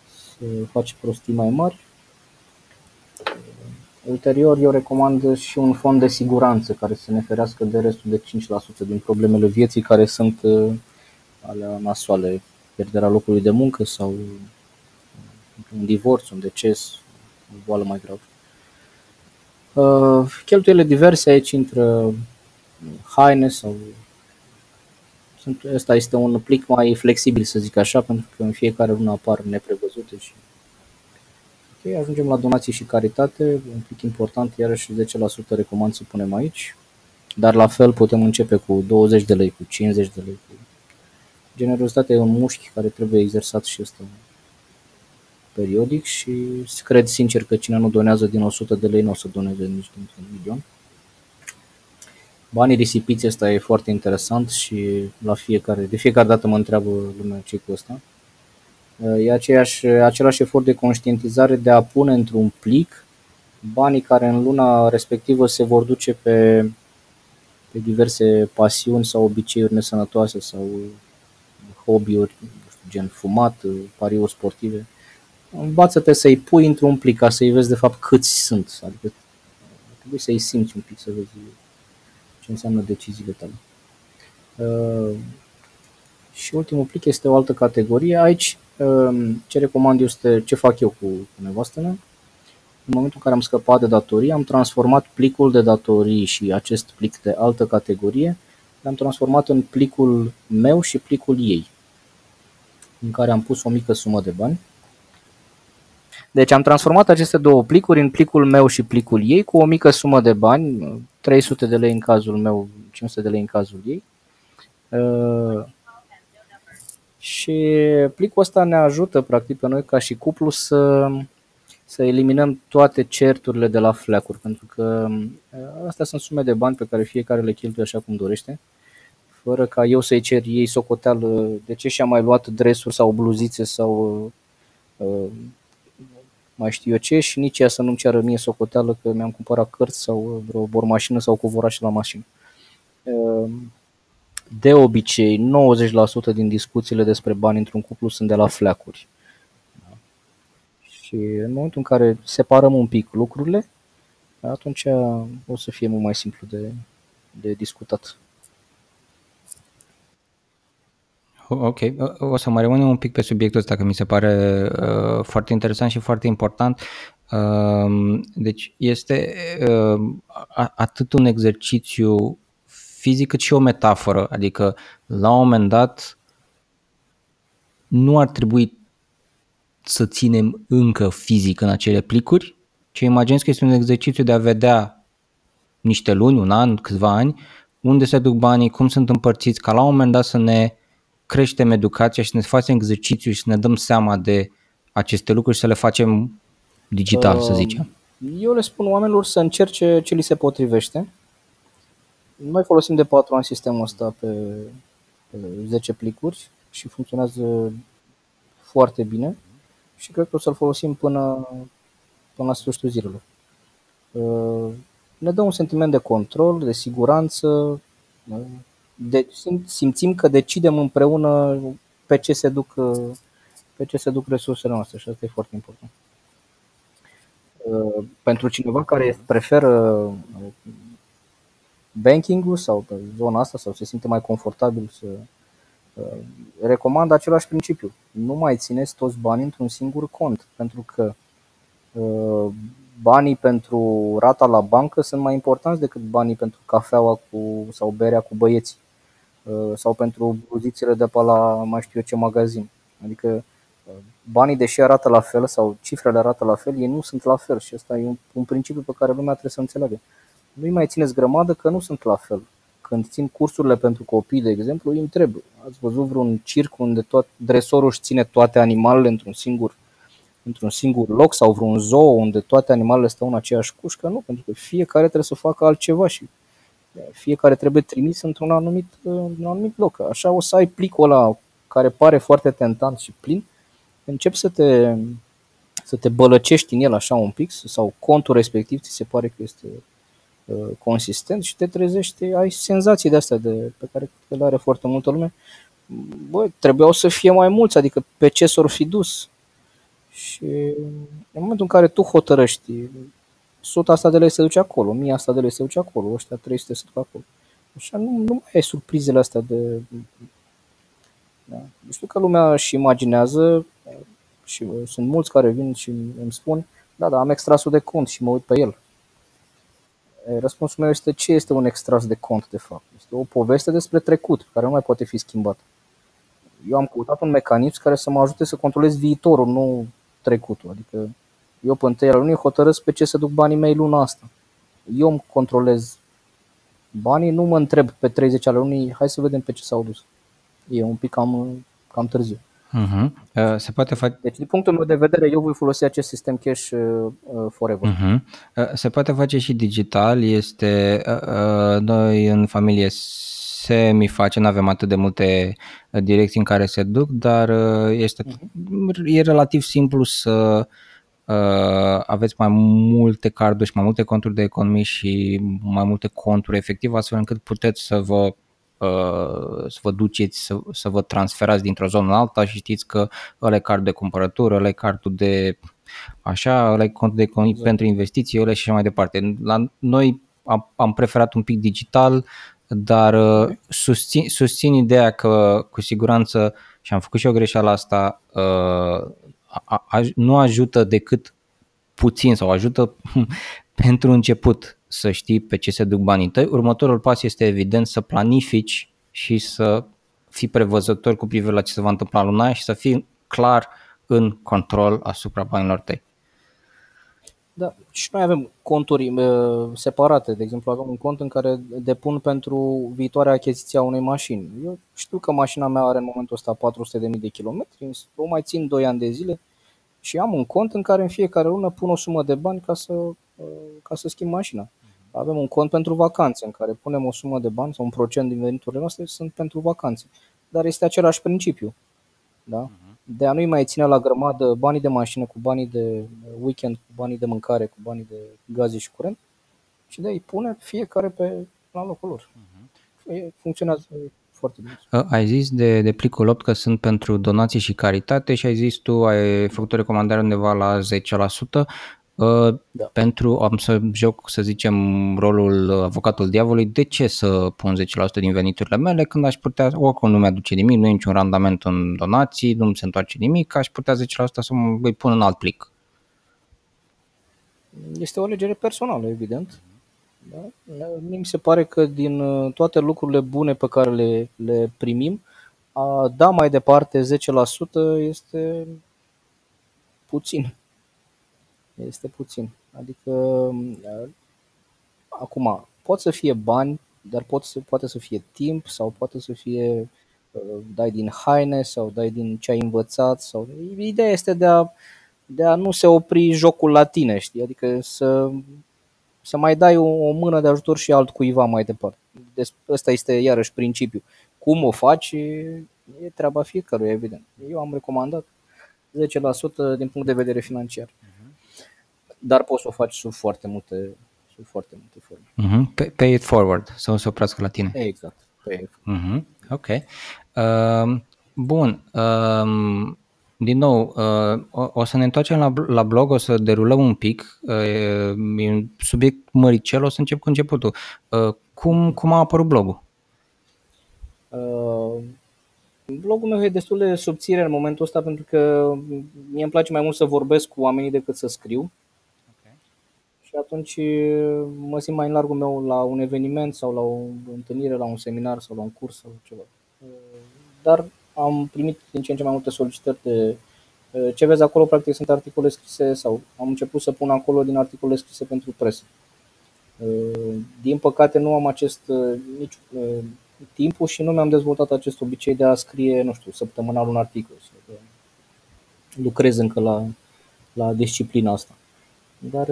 să faci prostii mai mari. Ulterior, eu recomand și un fond de siguranță care să ne ferească de restul de 5% din problemele vieții care sunt uh, alea nasoale, pierderea locului de muncă sau un divorț, un deces, o boală mai gravă. Uh, cheltuielile diverse aici intră haine sau sunt, ăsta este un plic mai flexibil, să zic așa, pentru că în fiecare lună apar neprevăzute și ok, ajungem la donații și caritate, un plic important, iarăși 10% recomand să punem aici, dar la fel putem începe cu 20 de lei, cu 50 de lei. Generozitatea e un mușchi care trebuie exersat și ăsta periodic și cred sincer că cine nu donează din 100 de lei nu o să doneze nici din un milion. Banii risipiți ăsta e foarte interesant și la fiecare, de fiecare dată mă întreabă lumea ce cu ăsta. E aceeași, același efort de conștientizare de a pune într-un plic banii care în luna respectivă se vor duce pe, pe diverse pasiuni sau obiceiuri nesănătoase sau hobby-uri, gen fumat, pariuri sportive învață-te să-i pui într-un plic ca să-i vezi de fapt câți sunt. Adică trebuie să-i simți un pic, să vezi ce înseamnă deciziile tale. Uh, și ultimul plic este o altă categorie. Aici uh, ce recomand este ce fac eu cu, cu nevastă mea. În momentul în care am scăpat de datorii, am transformat plicul de datorii și acest plic de altă categorie, l-am transformat în plicul meu și plicul ei, în care am pus o mică sumă de bani deci am transformat aceste două plicuri în plicul meu și plicul ei cu o mică sumă de bani, 300 de lei în cazul meu, 500 de lei în cazul ei. Uh, și plicul ăsta ne ajută practic pe noi ca și cuplu să, să eliminăm toate certurile de la fleacuri, pentru că uh, astea sunt sume de bani pe care fiecare le cheltuie așa cum dorește, fără ca eu să-i cer ei socoteală de ce și-a mai luat dresuri sau bluzițe sau uh, mai știu eu ce și nici ea să nu-mi ceară mie socoteală că mi-am cumpărat cărți sau vreo bormașină sau covoraș la mașină. Ehm, de obicei, 90% din discuțiile despre bani într-un cuplu sunt de la fleacuri. Și în momentul în care separăm un pic lucrurile, atunci o să fie mult mai simplu de, de discutat. Ok, o să mai rămânem un pic pe subiectul ăsta, că mi se pare uh, foarte interesant și foarte important. Uh, deci este uh, atât un exercițiu fizic cât și o metaforă, adică la un moment dat nu ar trebui să ținem încă fizic în acele plicuri, ci imaginez că este un exercițiu de a vedea niște luni, un an, câțiva ani, unde se duc banii, cum sunt împărțiți, ca la un moment dat să ne creștem educația și ne facem exercițiu și să ne dăm seama de aceste lucruri și să le facem digital, uh, să zicem? Eu le spun oamenilor să încerce ce li se potrivește. Noi folosim de 4 ani sistemul ăsta pe, pe 10 plicuri și funcționează foarte bine și cred că o să-l folosim până, până la sfârșitul zilelor. Uh, ne dă un sentiment de control, de siguranță, de, simțim că decidem împreună pe ce se duc, pe ce se duc resursele noastre și asta e foarte important. Uh, pentru cineva care preferă uh, banking-ul sau pe zona asta sau se simte mai confortabil să recomand același principiu. Nu mai țineți toți banii într-un singur cont, pentru că banii pentru rata la bancă sunt mai importanți decât banii pentru cafeaua cu, sau berea cu băieții sau pentru buzițele de pe la mai știu eu ce magazin. Adică banii deși arată la fel sau cifrele arată la fel, ei nu sunt la fel și ăsta e un, un principiu pe care lumea trebuie să înțeleagă. Nu-i mai țineți grămadă că nu sunt la fel. Când țin cursurile pentru copii, de exemplu, îi întreb, ați văzut vreun circ unde tot dresorul își ține toate animalele într-un singur, într-un singur loc sau vreun zoo unde toate animalele stau în aceeași cușcă? Nu, pentru că fiecare trebuie să facă altceva și fiecare trebuie trimis într-un anumit, într-un anumit loc. Așa o să ai plicul ăla care pare foarte tentant și plin, începi să te, să te bălăcești în el așa un pic sau contul respectiv ți se pare că este uh, consistent și te trezești, ai senzații de astea de, pe care le are foarte multă lume. Băi, trebuiau să fie mai mulți, adică pe ce s-or fi dus. Și în momentul în care tu hotărăști 100 asta de lei se duce acolo, 1000 asta de lei se duce acolo, ăștia 300 se duc acolo. Așa nu, nu mai ai surprizele astea de da? Știu că lumea își imaginează și sunt mulți care vin și îmi spun, da, da, am extrasul de cont și mă uit pe el. Răspunsul meu este ce este un extras de cont, de fapt? Este o poveste despre trecut, care nu mai poate fi schimbat. Eu am căutat un mecanism care să mă ajute să controlez viitorul, nu trecutul. Adică eu pe întâi lunii hotărăsc pe ce se duc banii mei luna asta. Eu îmi controlez banii, nu mă întreb pe 30 ale lunii, hai să vedem pe ce s-au dus e un pic cam, cam târziu. Uh-huh. Se poate face... Deci, din punctul meu de vedere, eu voi folosi acest sistem cash uh, forever. Uh-huh. Se poate face și digital. Este uh, noi în familie semi face, nu avem atât de multe direcții în care se duc, dar este uh-huh. e relativ simplu să uh, aveți mai multe carduri și mai multe conturi de economii și mai multe conturi efectiv, astfel încât puteți să vă Uh, să vă duceți, să, să vă transferați dintr-o zonă în alta și știți că ăla e cardul de cumpărătură, ăla e cardul de așa, ăla e cont de economie exact. pentru investiții, ăla și așa mai departe. La noi am, am preferat un pic digital, dar uh, susțin, susțin ideea că cu siguranță, și am făcut și o greșeală asta, uh, a, a, nu ajută decât puțin sau ajută [LAUGHS] pentru început să știi pe ce se duc banii tăi. Următorul pas este evident să planifici și să fii prevăzător cu privire la ce se va întâmpla luna aia și să fii clar în control asupra banilor tăi. Da, și noi avem conturi uh, separate. De exemplu, avem un cont în care depun pentru viitoarea achiziție a unei mașini. Eu știu că mașina mea are în momentul ăsta 400.000 de kilometri, o mai țin 2 ani de zile și am un cont în care în fiecare lună pun o sumă de bani ca să, uh, ca să schimb mașina. Avem un cont pentru vacanțe în care punem o sumă de bani sau un procent din veniturile noastre sunt pentru vacanțe. Dar este același principiu. Da? Mhm. De a nu-i mai ține la grămadă banii de mașină cu banii de weekend, cu banii de mâncare, cu banii de gaze și curent și de a-i pune fiecare pe la locul lor. Uh-huh. Funcționează foarte bine. Uh, ai zis de, de plicul 8 că sunt pentru donații și caritate și ai zis tu, ai făcut o recomandare undeva la 10%. Uh, da. Pentru, am să joc, să zicem, rolul avocatul diavolului, de ce să pun 10% din veniturile mele când aș putea, oricum nu mi-aduce nimic, nu e niciun randament în donații, nu se întoarce nimic, aș putea 10% să îi pun în alt plic. Este o alegere personală, evident. Da? Mi se pare că din uh, toate lucrurile bune pe care le, le primim, a da mai departe 10% este puțin este puțin. Adică, uh, acum, pot să fie bani, dar pot să, poate să fie timp sau poate să fie uh, dai din haine sau dai din ce ai învățat. Sau... Ideea este de a, de a nu se opri jocul la tine, știi? Adică să, să mai dai o, o mână de ajutor și altcuiva mai departe. Deci, ăsta este iarăși principiul. Cum o faci e treaba fiecăruia, evident. Eu am recomandat 10% din punct de vedere financiar. Uh-huh dar poți să o faci sub foarte multe, sub foarte multe forme. Uh-huh. Pay it forward, să se oprească la tine. Exact. Pay it uh-huh. Ok. Uh, bun. Uh, din nou, uh, o, o să ne întoarcem la, la blog, o să derulăm un pic. Uh, e un subiect măricel, o să încep cu începutul. Uh, cum, cum a apărut blogul? Uh, Blogul meu e destul de subțire în momentul ăsta pentru că mie îmi place mai mult să vorbesc cu oamenii decât să scriu. Okay. Și atunci mă simt mai în largul meu la un eveniment sau la o întâlnire, la un seminar sau la un curs sau ceva. Dar am primit din ce în ce mai multe solicitări de ce vezi acolo, practic, sunt articole scrise sau am început să pun acolo din articole scrise pentru presă. Din păcate nu am acest nici timpul și nu mi-am dezvoltat acest obicei de a scrie, nu știu, săptămânal un articol. Să lucrez încă la, la disciplina asta. Dar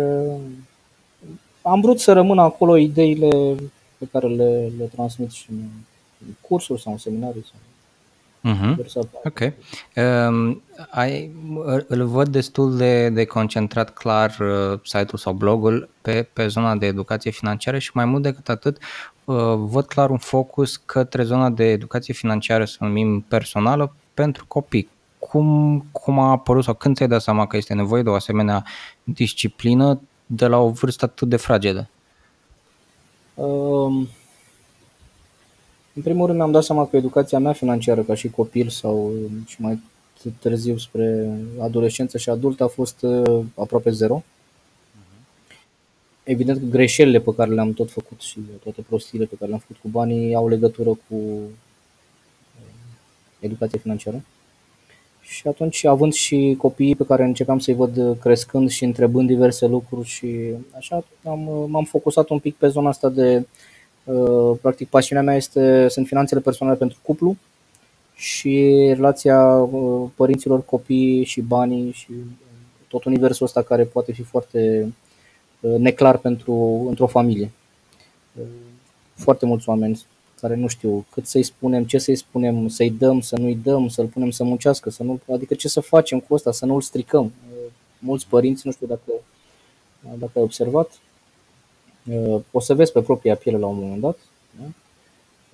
am vrut să rămână acolo ideile pe care le, le transmit și în cursuri sau în seminarii. Sau Uh-huh. Ok. Um, ai, îl văd destul de, de concentrat clar uh, site-ul sau blogul pe, pe zona de educație financiară și mai mult decât atât uh, văd clar un focus către zona de educație financiară, să numim personală, pentru copii. Cum, cum a apărut sau când ți-ai dat seama că este nevoie de o asemenea disciplină de la o vârstă atât de fragedă? Um, în primul rând mi-am dat seama că educația mea financiară ca și copil sau și mai târziu spre adolescență și adult a fost uh, aproape zero. Evident că greșelile pe care le-am tot făcut și toate prostiile pe care le-am făcut cu banii au legătură cu uh, educația financiară. Și atunci, având și copiii pe care începeam să-i văd crescând și întrebând diverse lucruri și așa, am, m-am focusat un pic pe zona asta de Uh, practic, pasiunea mea este, sunt finanțele personale pentru cuplu și relația uh, părinților, copii și banii și tot universul ăsta care poate fi foarte uh, neclar pentru într-o familie. Foarte mulți oameni care nu știu cât să-i spunem, ce să-i spunem, să-i dăm, să nu-i dăm, să-l punem să muncească, să nu, adică ce să facem cu asta, să nu-l stricăm. Mulți părinți, nu știu dacă, dacă ai observat, Uh, o să vezi pe propria piele la un moment dat. Da?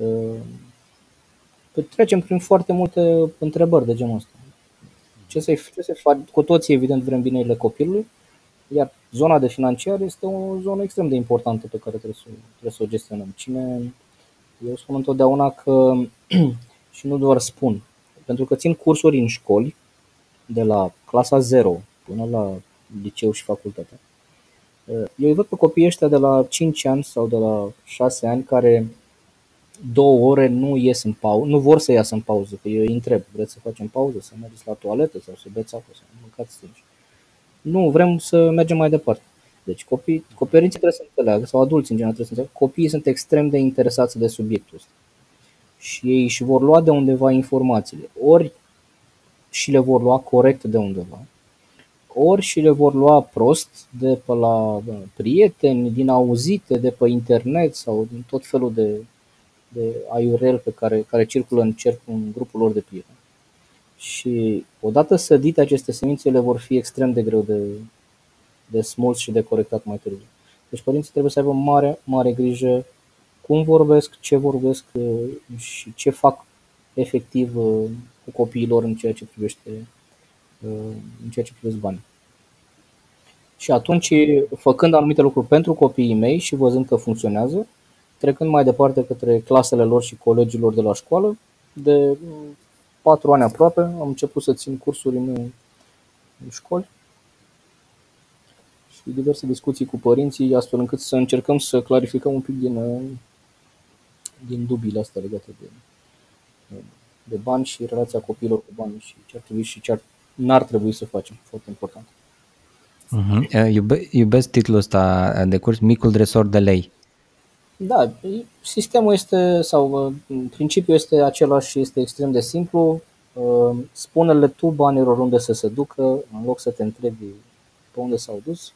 Uh, trecem prin foarte multe întrebări de genul ăsta. Ce să, ce să faci? Cu toții, evident, vrem binele copilului, iar zona de financiar este o zonă extrem de importantă pe care trebuie să, trebuie să o gestionăm. Cine, eu spun întotdeauna că, [CLEARS THROAT] și nu doar spun, pentru că țin cursuri în școli, de la clasa 0 până la liceu și facultate. Eu îi văd pe copiii ăștia de la 5 ani sau de la 6 ani care două ore nu ies în pauză, nu vor să iasă în pauză, că eu îi întreb, vreți să facem pauză, să mergeți la toaletă sau să beți apă, să mâncați stângi. Nu, vrem să mergem mai departe. Deci copii, copiii trebuie să înțeleagă, sau adulți în general trebuie să înțeleagă, copiii sunt extrem de interesați de subiectul ăsta. Și ei își vor lua de undeva informațiile. Ori și le vor lua corect de undeva, ori și le vor lua prost de pe la prieteni, din auzite, de pe internet sau din tot felul de, de aiurel pe care, care circulă în cerc în grupul lor de prieteni. Și odată sădite aceste semințe, le vor fi extrem de greu de, de smuls și de corectat mai târziu. Deci părinții trebuie să aibă mare, mare grijă cum vorbesc, ce vorbesc uh, și ce fac efectiv uh, cu copiii lor în ceea ce privește în ceea ce privește bani. Și atunci, făcând anumite lucruri pentru copiii mei și văzând că funcționează, trecând mai departe către clasele lor și colegilor de la școală, de patru ani aproape am început să țin cursuri în, în școli și diverse discuții cu părinții, astfel încât să încercăm să clarificăm un pic din, din dubiile astea legate de, de bani și relația copiilor cu bani și ce ar trebui și ce ar n-ar trebui să facem, foarte important. Uh-huh. Iube, iubesc titlul ăsta de curs, Micul dresor de lei. Da, sistemul este, sau principiul este același și este extrem de simplu. Uh, spune-le tu banilor unde să se ducă, în loc să te întrebi pe unde s-au dus.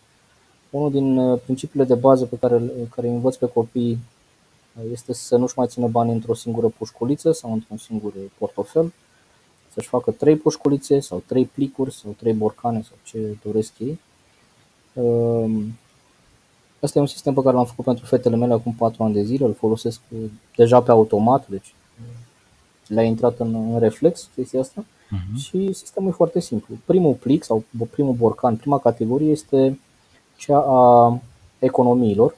Unul din uh, principiile de bază pe care, care îi învăț pe copii este să nu-și mai țină banii într-o singură pușculiță sau într-un singur portofel, să-și facă trei pușculițe sau trei plicuri sau trei borcane sau ce doresc ei. Asta ehm, e un sistem pe care l-am făcut pentru fetele mele acum 4 ani de zile, îl folosesc uh, deja pe automat, deci uh, le-a intrat în, în reflex chestia asta uh-huh. și sistemul e foarte simplu. Primul plic sau primul borcan, prima categorie este cea a economiilor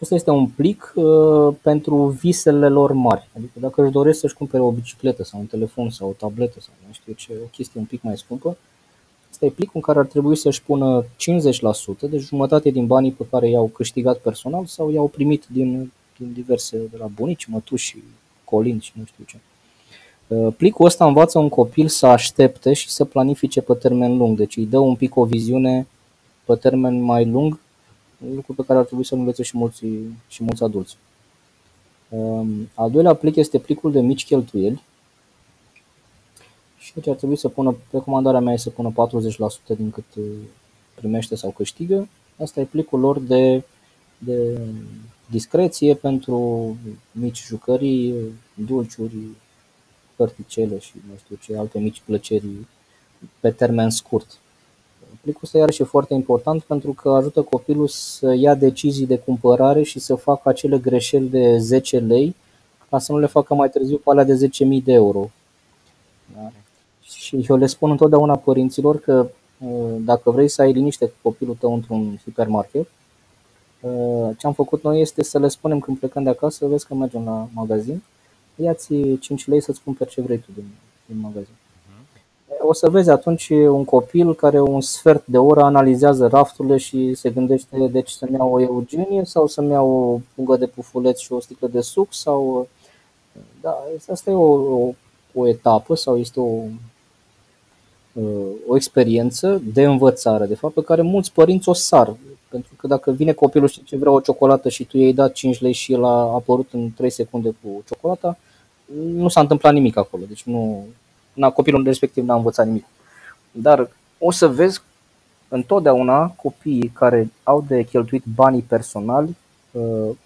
și ăsta este un plic uh, pentru visele lor mari. Adică dacă își doresc să-și cumpere o bicicletă sau un telefon sau o tabletă sau nu știu ce, o chestie un pic mai scumpă, ăsta e plicul în care ar trebui să-și pună 50%, deci jumătate din banii pe care i-au câștigat personal sau i-au primit din, din diverse, de la bunici, mătuși, colinzi și nu știu ce. Uh, plicul ăsta învață un copil să aștepte și să planifice pe termen lung, deci îi dă un pic o viziune pe termen mai lung un lucru pe care ar trebui să-l învețe și mulți, și mulți adulți. Um, al doilea plic este plicul de mici cheltuieli. Și aici ar trebui să pună, recomandarea mea este să pună 40% din cât uh, primește sau câștigă. Asta e plicul lor de, de discreție pentru mici jucării, dulciuri, părticele și nu știu ce alte mici plăceri pe termen scurt. Plicul ăsta iarăși e foarte important pentru că ajută copilul să ia decizii de cumpărare și să facă acele greșeli de 10 lei ca să nu le facă mai târziu pe alea de 10.000 de euro. Da? Și eu le spun întotdeauna părinților că uh, dacă vrei să ai liniște cu copilul tău într-un supermarket, uh, ce am făcut noi este să le spunem când plecăm de acasă, vezi că mergem la magazin, ia-ți 5 lei să-ți cumperi ce vrei tu din, din magazin o să vezi atunci un copil care un sfert de oră analizează rafturile și se gândește deci să-mi iau o Eugenie sau să-mi iau o pungă de pufuleț și o sticlă de suc sau da, asta e o, o, o etapă sau este o, o experiență de învățare, de fapt, pe care mulți părinți o sar. Pentru că dacă vine copilul și ce vrea o ciocolată și tu i-ai dat 5 lei și el a apărut în 3 secunde cu ciocolata, nu s-a întâmplat nimic acolo. Deci nu, na, copilul respectiv n-a învățat nimic. Dar o să vezi întotdeauna copiii care au de cheltuit banii personali uh,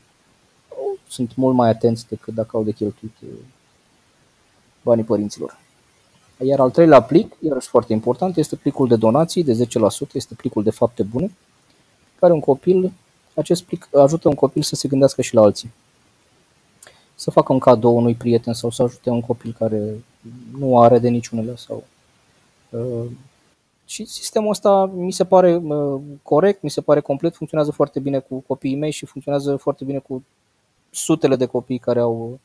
sunt mult mai atenți decât dacă au de cheltuit uh, banii părinților. Iar al treilea plic, iarăși foarte important, este plicul de donații de 10%, este plicul de fapte bune, care un copil, acest plic ajută un copil să se gândească și la alții să facă un cadou unui prieten sau să ajute un copil care nu are de niciunele sau uh, și sistemul ăsta mi se pare uh, corect, mi se pare complet, funcționează foarte bine cu copiii mei și funcționează foarte bine cu sutele de copii care au,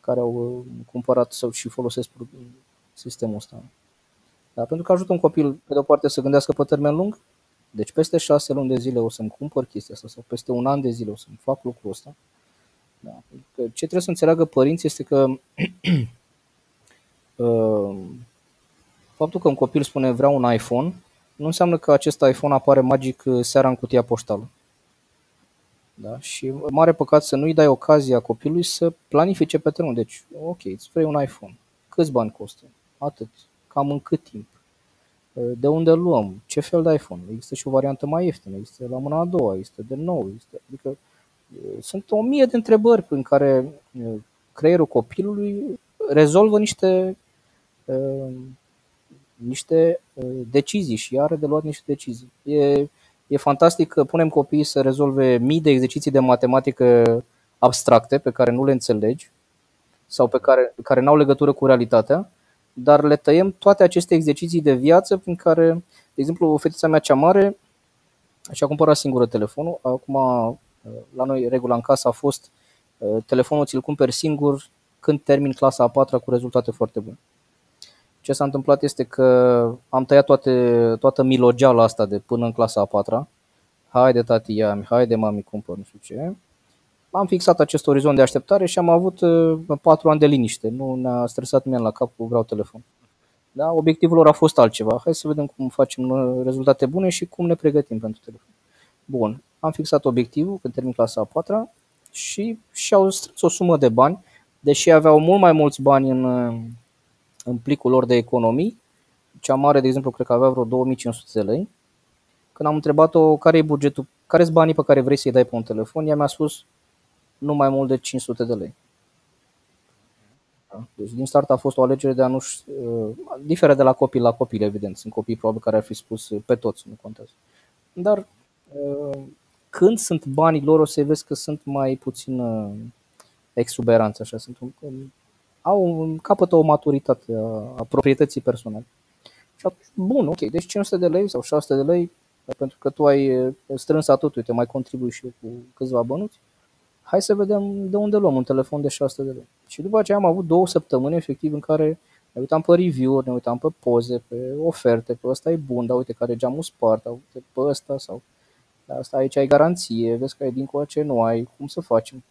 care au uh, cumpărat sau și folosesc sistemul ăsta. Da, pentru că ajută un copil, pe de o parte, să gândească pe termen lung, deci peste șase luni de zile o să-mi cumpăr chestia asta sau peste un an de zile o să-mi fac lucrul ăsta da. Ce trebuie să înțeleagă părinții este că uh, [CLEARS THROAT] faptul că un copil spune vreau un iPhone nu înseamnă că acest iPhone apare magic uh, seara în cutia poștală. Da? Și mare păcat să nu-i dai ocazia copilului să planifice pe termen. Deci, ok, îți vrei un iPhone. Câți bani costă? Atât. Cam în cât timp? Uh, de unde luăm? Ce fel de iPhone? Există și o variantă mai ieftină, există la mâna a doua, există de nou, există, adică sunt o mie de întrebări prin care creierul copilului rezolvă niște, niște decizii și are de luat niște decizii. E, e fantastic că punem copiii să rezolve mii de exerciții de matematică abstracte pe care nu le înțelegi sau pe care, care nu au legătură cu realitatea, dar le tăiem toate aceste exerciții de viață prin care, de exemplu, fetița mea cea mare și-a cumpărat singură telefonul, acum la noi regula în casă a fost uh, telefonul ți-l cumperi singur când termin clasa a patra cu rezultate foarte bune. Ce s-a întâmplat este că am tăiat toate, toată milogeala asta de până în clasa a patra. Haide tati, ia haide mami, cumpăr, nu știu ce. Am fixat acest orizont de așteptare și am avut uh, patru ani de liniște. Nu ne-a stresat nimeni la cap cu vreau telefon. Da? Obiectivul lor a fost altceva. Hai să vedem cum facem uh, rezultate bune și cum ne pregătim pentru telefon. Bun am fixat obiectivul când termin clasa a patra și și-au strâns o sumă de bani, deși aveau mult mai mulți bani în, în plicul lor de economii, cea mare, de exemplu, cred că avea vreo 2500 de lei. Când am întrebat-o care e bugetul, care sunt banii pe care vrei să-i dai pe un telefon, ea mi-a spus nu mai mult de 500 de lei. Da? Deci din start a fost o alegere de a nu uh, diferă de la copil la copil, evident. Sunt copii probabil care ar fi spus pe toți, nu contează. Dar uh, când sunt banii lor, o să vezi că sunt mai puțin uh, exuberanți, așa, sunt un, au, capătă o maturitate a, a proprietății personale. Și atunci, bun, ok, deci 500 de lei sau 600 de lei, pentru că tu ai uh, strâns atât, uite, mai contribui și eu cu câțiva bănuți, hai să vedem de unde luăm un telefon de 600 de lei. Și după aceea am avut două săptămâni efectiv în care ne uitam pe review-uri, ne uitam pe poze, pe oferte, pe ăsta e bun, dar uite care geamul spart, uite pe ăsta sau dar asta aici ai garanție, vezi că ai din ce nu ai, cum să facem.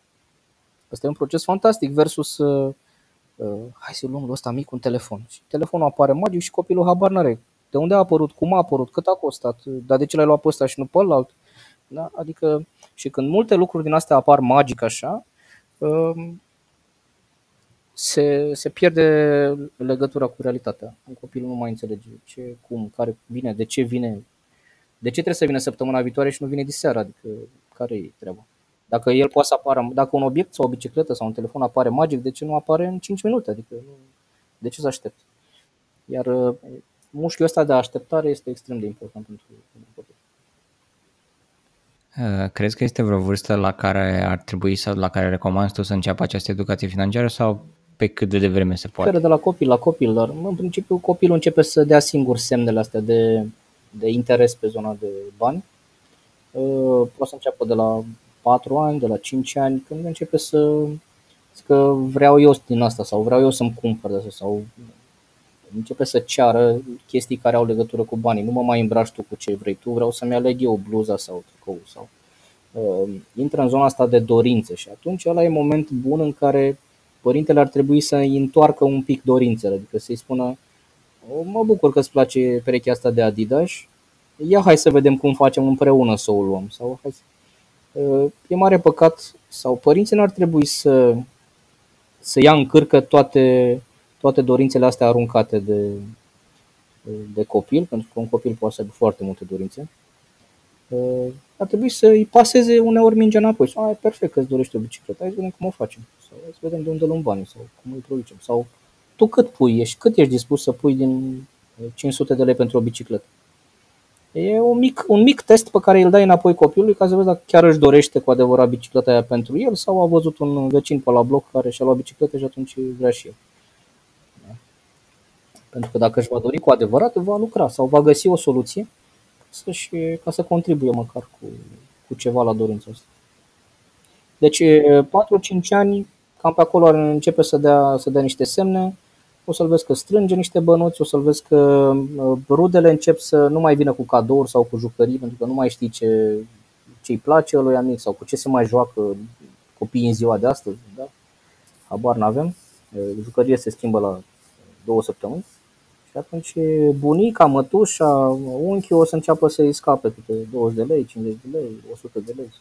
Asta e un proces fantastic versus uh, uh, hai să luăm ăsta mic un telefon. Și telefonul apare magic și copilul habar n-are. De unde a apărut, cum a apărut, cât a costat, dar de ce l-ai luat pe ăsta și nu pe ălalt. Da? Adică și când multe lucruri din astea apar magic așa, uh, se, se pierde legătura cu realitatea. Un copil nu mai înțelege ce, cum, care vine, de ce vine, de ce trebuie să vină săptămâna viitoare și nu vine diseară, adică care e treaba? Dacă el poate să apară, dacă un obiect sau o bicicletă sau un telefon apare magic, de ce nu apare în 5 minute? Adică de ce să aștept? Iar uh, mușchiul ăsta de așteptare este extrem de important pentru copil. Uh, crezi că este vreo vârstă la care ar trebui sau la care recomanzi tu să înceapă această educație financiară sau pe cât de devreme se poate? de la copil la copil, dar în principiu copilul începe să dea singur semnele astea de, de interes pe zona de bani. Uh, poate să înceapă de la 4 ani, de la 5 ani, când începe să că vreau eu din asta sau vreau eu să-mi cumpăr de asta sau începe să ceară chestii care au legătură cu banii. Nu mă mai îmbraci tu cu ce vrei tu, vreau să-mi aleg eu bluza sau tricou sau uh, intră în zona asta de dorințe și atunci ăla e moment bun în care părintele ar trebui să îi întoarcă un pic dorințele, adică să-i spună mă bucur că îți place perechea asta de Adidas, ia hai să vedem cum facem împreună să o luăm. Sau hai să... Uh, e mare păcat sau părinții n-ar trebui să, să ia în cârcă toate, toate dorințele astea aruncate de, de copil, pentru că un copil poate să aibă foarte multe dorințe. Uh, ar trebui să îi paseze uneori mingea înapoi. Sau, e perfect că îți dorești o bicicletă, hai să vedem cum o facem. Sau hai să vedem de unde luăm banii sau cum îi producem. Sau tu cât pui, ești, cât ești dispus să pui din 500 de lei pentru o bicicletă. E un mic, un mic test pe care îl dai înapoi copilului ca să vezi dacă chiar își dorește cu adevărat bicicleta aia pentru el sau a văzut un vecin pe la bloc care și-a luat bicicletă și atunci vrea și el. Da? Pentru că dacă își va dori cu adevărat, va lucra sau va găsi o soluție să-și, ca să contribuie măcar cu, cu ceva la dorința asta. Deci 4-5 ani, cam pe acolo începe să dea, să dea niște semne, o să-l vezi că strânge niște bănuți, o să-l vezi că uh, rudele încep să nu mai vină cu cadouri sau cu jucării, pentru că nu mai știi ce ce-i place lui amic sau cu ce se mai joacă copiii în ziua de astăzi. Da? Habar n-avem. Uh, jucăria se schimbă la două săptămâni. Și atunci bunica, mătușa, unchiul o să înceapă să-i scape câte 20 de lei, 50 de lei, 100 de lei.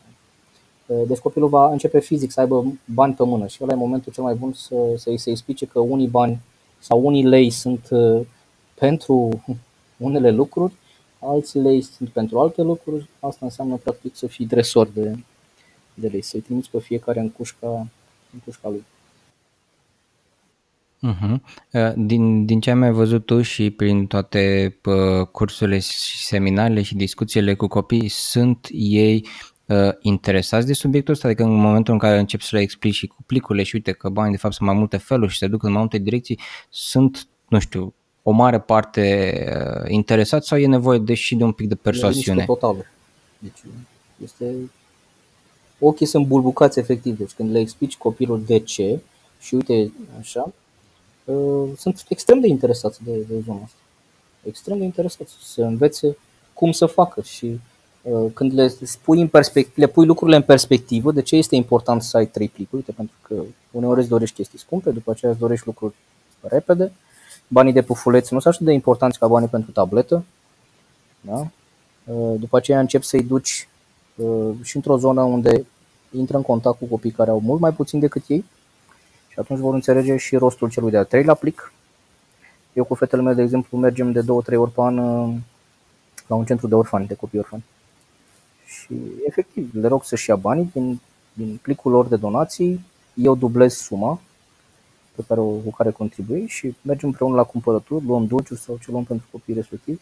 Uh, deci copilul va începe fizic să aibă bani pe mână și ăla e momentul cel mai bun să, să-i se explice că unii bani sau unii lei sunt uh, pentru [LAUGHS] unele lucruri, alți lei sunt pentru alte lucruri. Asta înseamnă practic să fii dresor de, de lei, să-i trimiți pe fiecare în cușca, în cușca lui. Uh-huh. Din, din ce am mai văzut tu și prin toate uh, cursurile și seminarele și discuțiile cu copii, sunt ei uh, interesați de subiectul ăsta? Adică în momentul în care începi să le explici și cu plicurile și uite că banii de fapt sunt mai multe feluri și se duc în mai multe direcții, sunt, nu știu, o mare parte uh, interesat sau e nevoie de și de un pic de persoasiune? totală. Deci este... Ochii sunt bulbucați efectiv, deci când le explici copilul de ce și uite așa, uh, sunt extrem de interesați de, de zona asta. Extrem de interesați să învețe cum să facă și Uh, când le spui în perspect- le pui lucrurile în perspectivă, de ce este important să ai trei plicuri? Uite, pentru că uneori îți dorești chestii scumpe, după aceea îți dorești lucruri repede, banii de pufuleț nu sunt așa de importanți ca banii pentru tabletă, da? Uh, după aceea începi să-i duci uh, și într-o zonă unde intră în contact cu copii care au mult mai puțin decât ei și atunci vor înțelege și rostul celui de-al treilea plic. Eu cu fetele mele, de exemplu, mergem de două, trei ori pe an la un centru de orfani, de copii orfani și efectiv le rog să-și ia banii din, din plicul lor de donații, eu dublez suma pe care o, cu care contribui și mergem împreună la cumpărături, luăm dulciuri sau ce luăm pentru copii respectiv.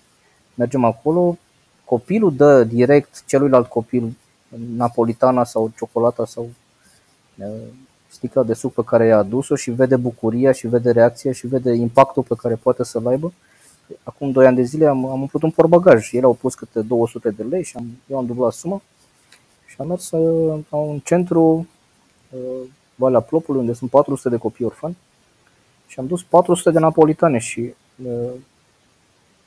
Mergem acolo, copilul dă direct celuilalt copil napolitana sau ciocolata sau sticla de suc pe care i-a adus-o și vede bucuria și vede reacția și vede impactul pe care poate să-l aibă acum 2 ani de zile am, am umplut un porbagaj. Ele au pus câte 200 de lei și am, eu am dublat suma și am mers uh, la un centru Valea Plopului, unde sunt 400 de copii orfani și am dus 400 de napolitane și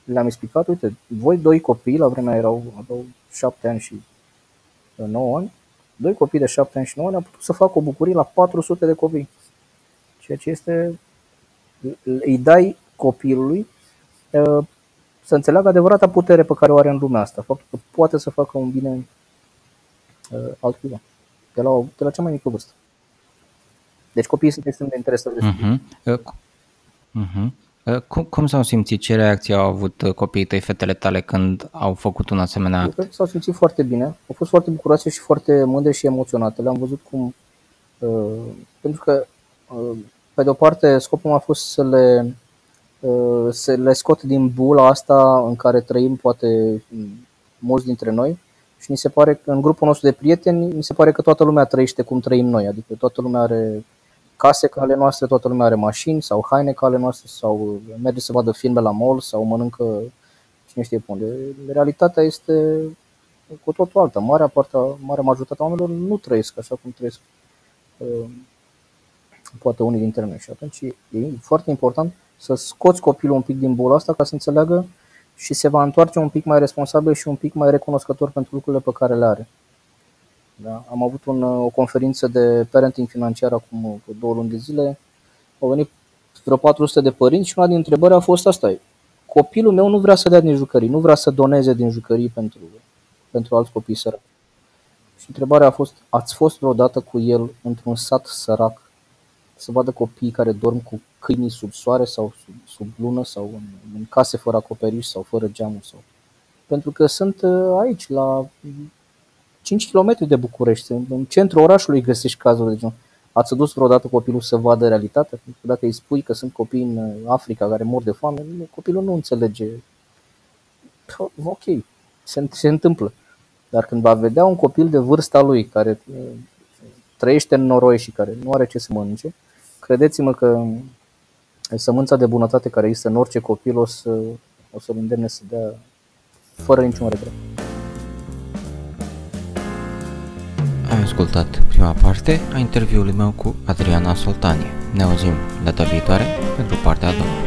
le-am explicat, uite, voi doi copii, la vremea erau, aveau 7 ani și 9 ani, doi copii de 7 ani și 9 ani au putut să facă o bucurie la 400 de copii. Ceea ce este, îi dai copilului să înțeleagă adevărata putere pe care o are în lumea asta, faptul că poate să facă un bine altcuiva, de la, de la cea mai mică vârstă. Deci copiii sunt extrem de interesați de uh-huh. Uh-huh. Cum, cum s-au simțit? Ce reacții au avut copiii tăi, fetele tale, când au făcut un asemenea act? s-au simțit foarte bine. Au fost foarte bucuroase și foarte mândre și emoționate. Le-am văzut cum... Uh, pentru că, uh, pe de o parte, scopul a fost să le, uh, să le scot din bula asta în care trăim, poate, mulți dintre noi. Și ni se pare că în grupul nostru de prieteni, mi se pare că toată lumea trăiește cum trăim noi. Adică toată lumea are case ca ale noastre, toată lumea are mașini sau haine ca ale noastre sau merge să vadă filme la mall sau mănâncă cine știe pe unde. Realitatea este cu totul alta. Marea parte, marea majoritate a oamenilor nu trăiesc așa cum trăiesc uh, poate unii dintre noi. Și atunci e foarte important să scoți copilul un pic din bola asta ca să înțeleagă și se va întoarce un pic mai responsabil și un pic mai recunoscător pentru lucrurile pe care le are. Da? Am avut un, o conferință de parenting financiar acum două luni de zile. Au venit vreo 400 de părinți și una din întrebări a fost asta. Copilul meu nu vrea să dea din jucării, nu vrea să doneze din jucării pentru, pentru alți copii săraci. Și întrebarea a fost, ați fost vreodată cu el într-un sat sărac să vadă copii care dorm cu câinii sub soare sau sub, sub lună sau în, în case fără acoperiș sau fără geamuri? Sau... Pentru că sunt uh, aici, la 5 km de București, în centrul orașului găsești cazuri de genul. Ați dus vreodată copilul să vadă realitatea? Dacă îi spui că sunt copii în Africa care mor de foame, copilul nu înțelege. Ok, se, se întâmplă. Dar când va vedea un copil de vârsta lui care uh, trăiește în noroi și care nu are ce să mănânce, credeți-mă că sămânța de bunătate care există în orice copil o, să, o să-l îndemne să dea fără niciun regret. Ai ascultat prima parte a interviului meu cu Adriana Soltanie. Ne auzim data viitoare pentru partea a doua.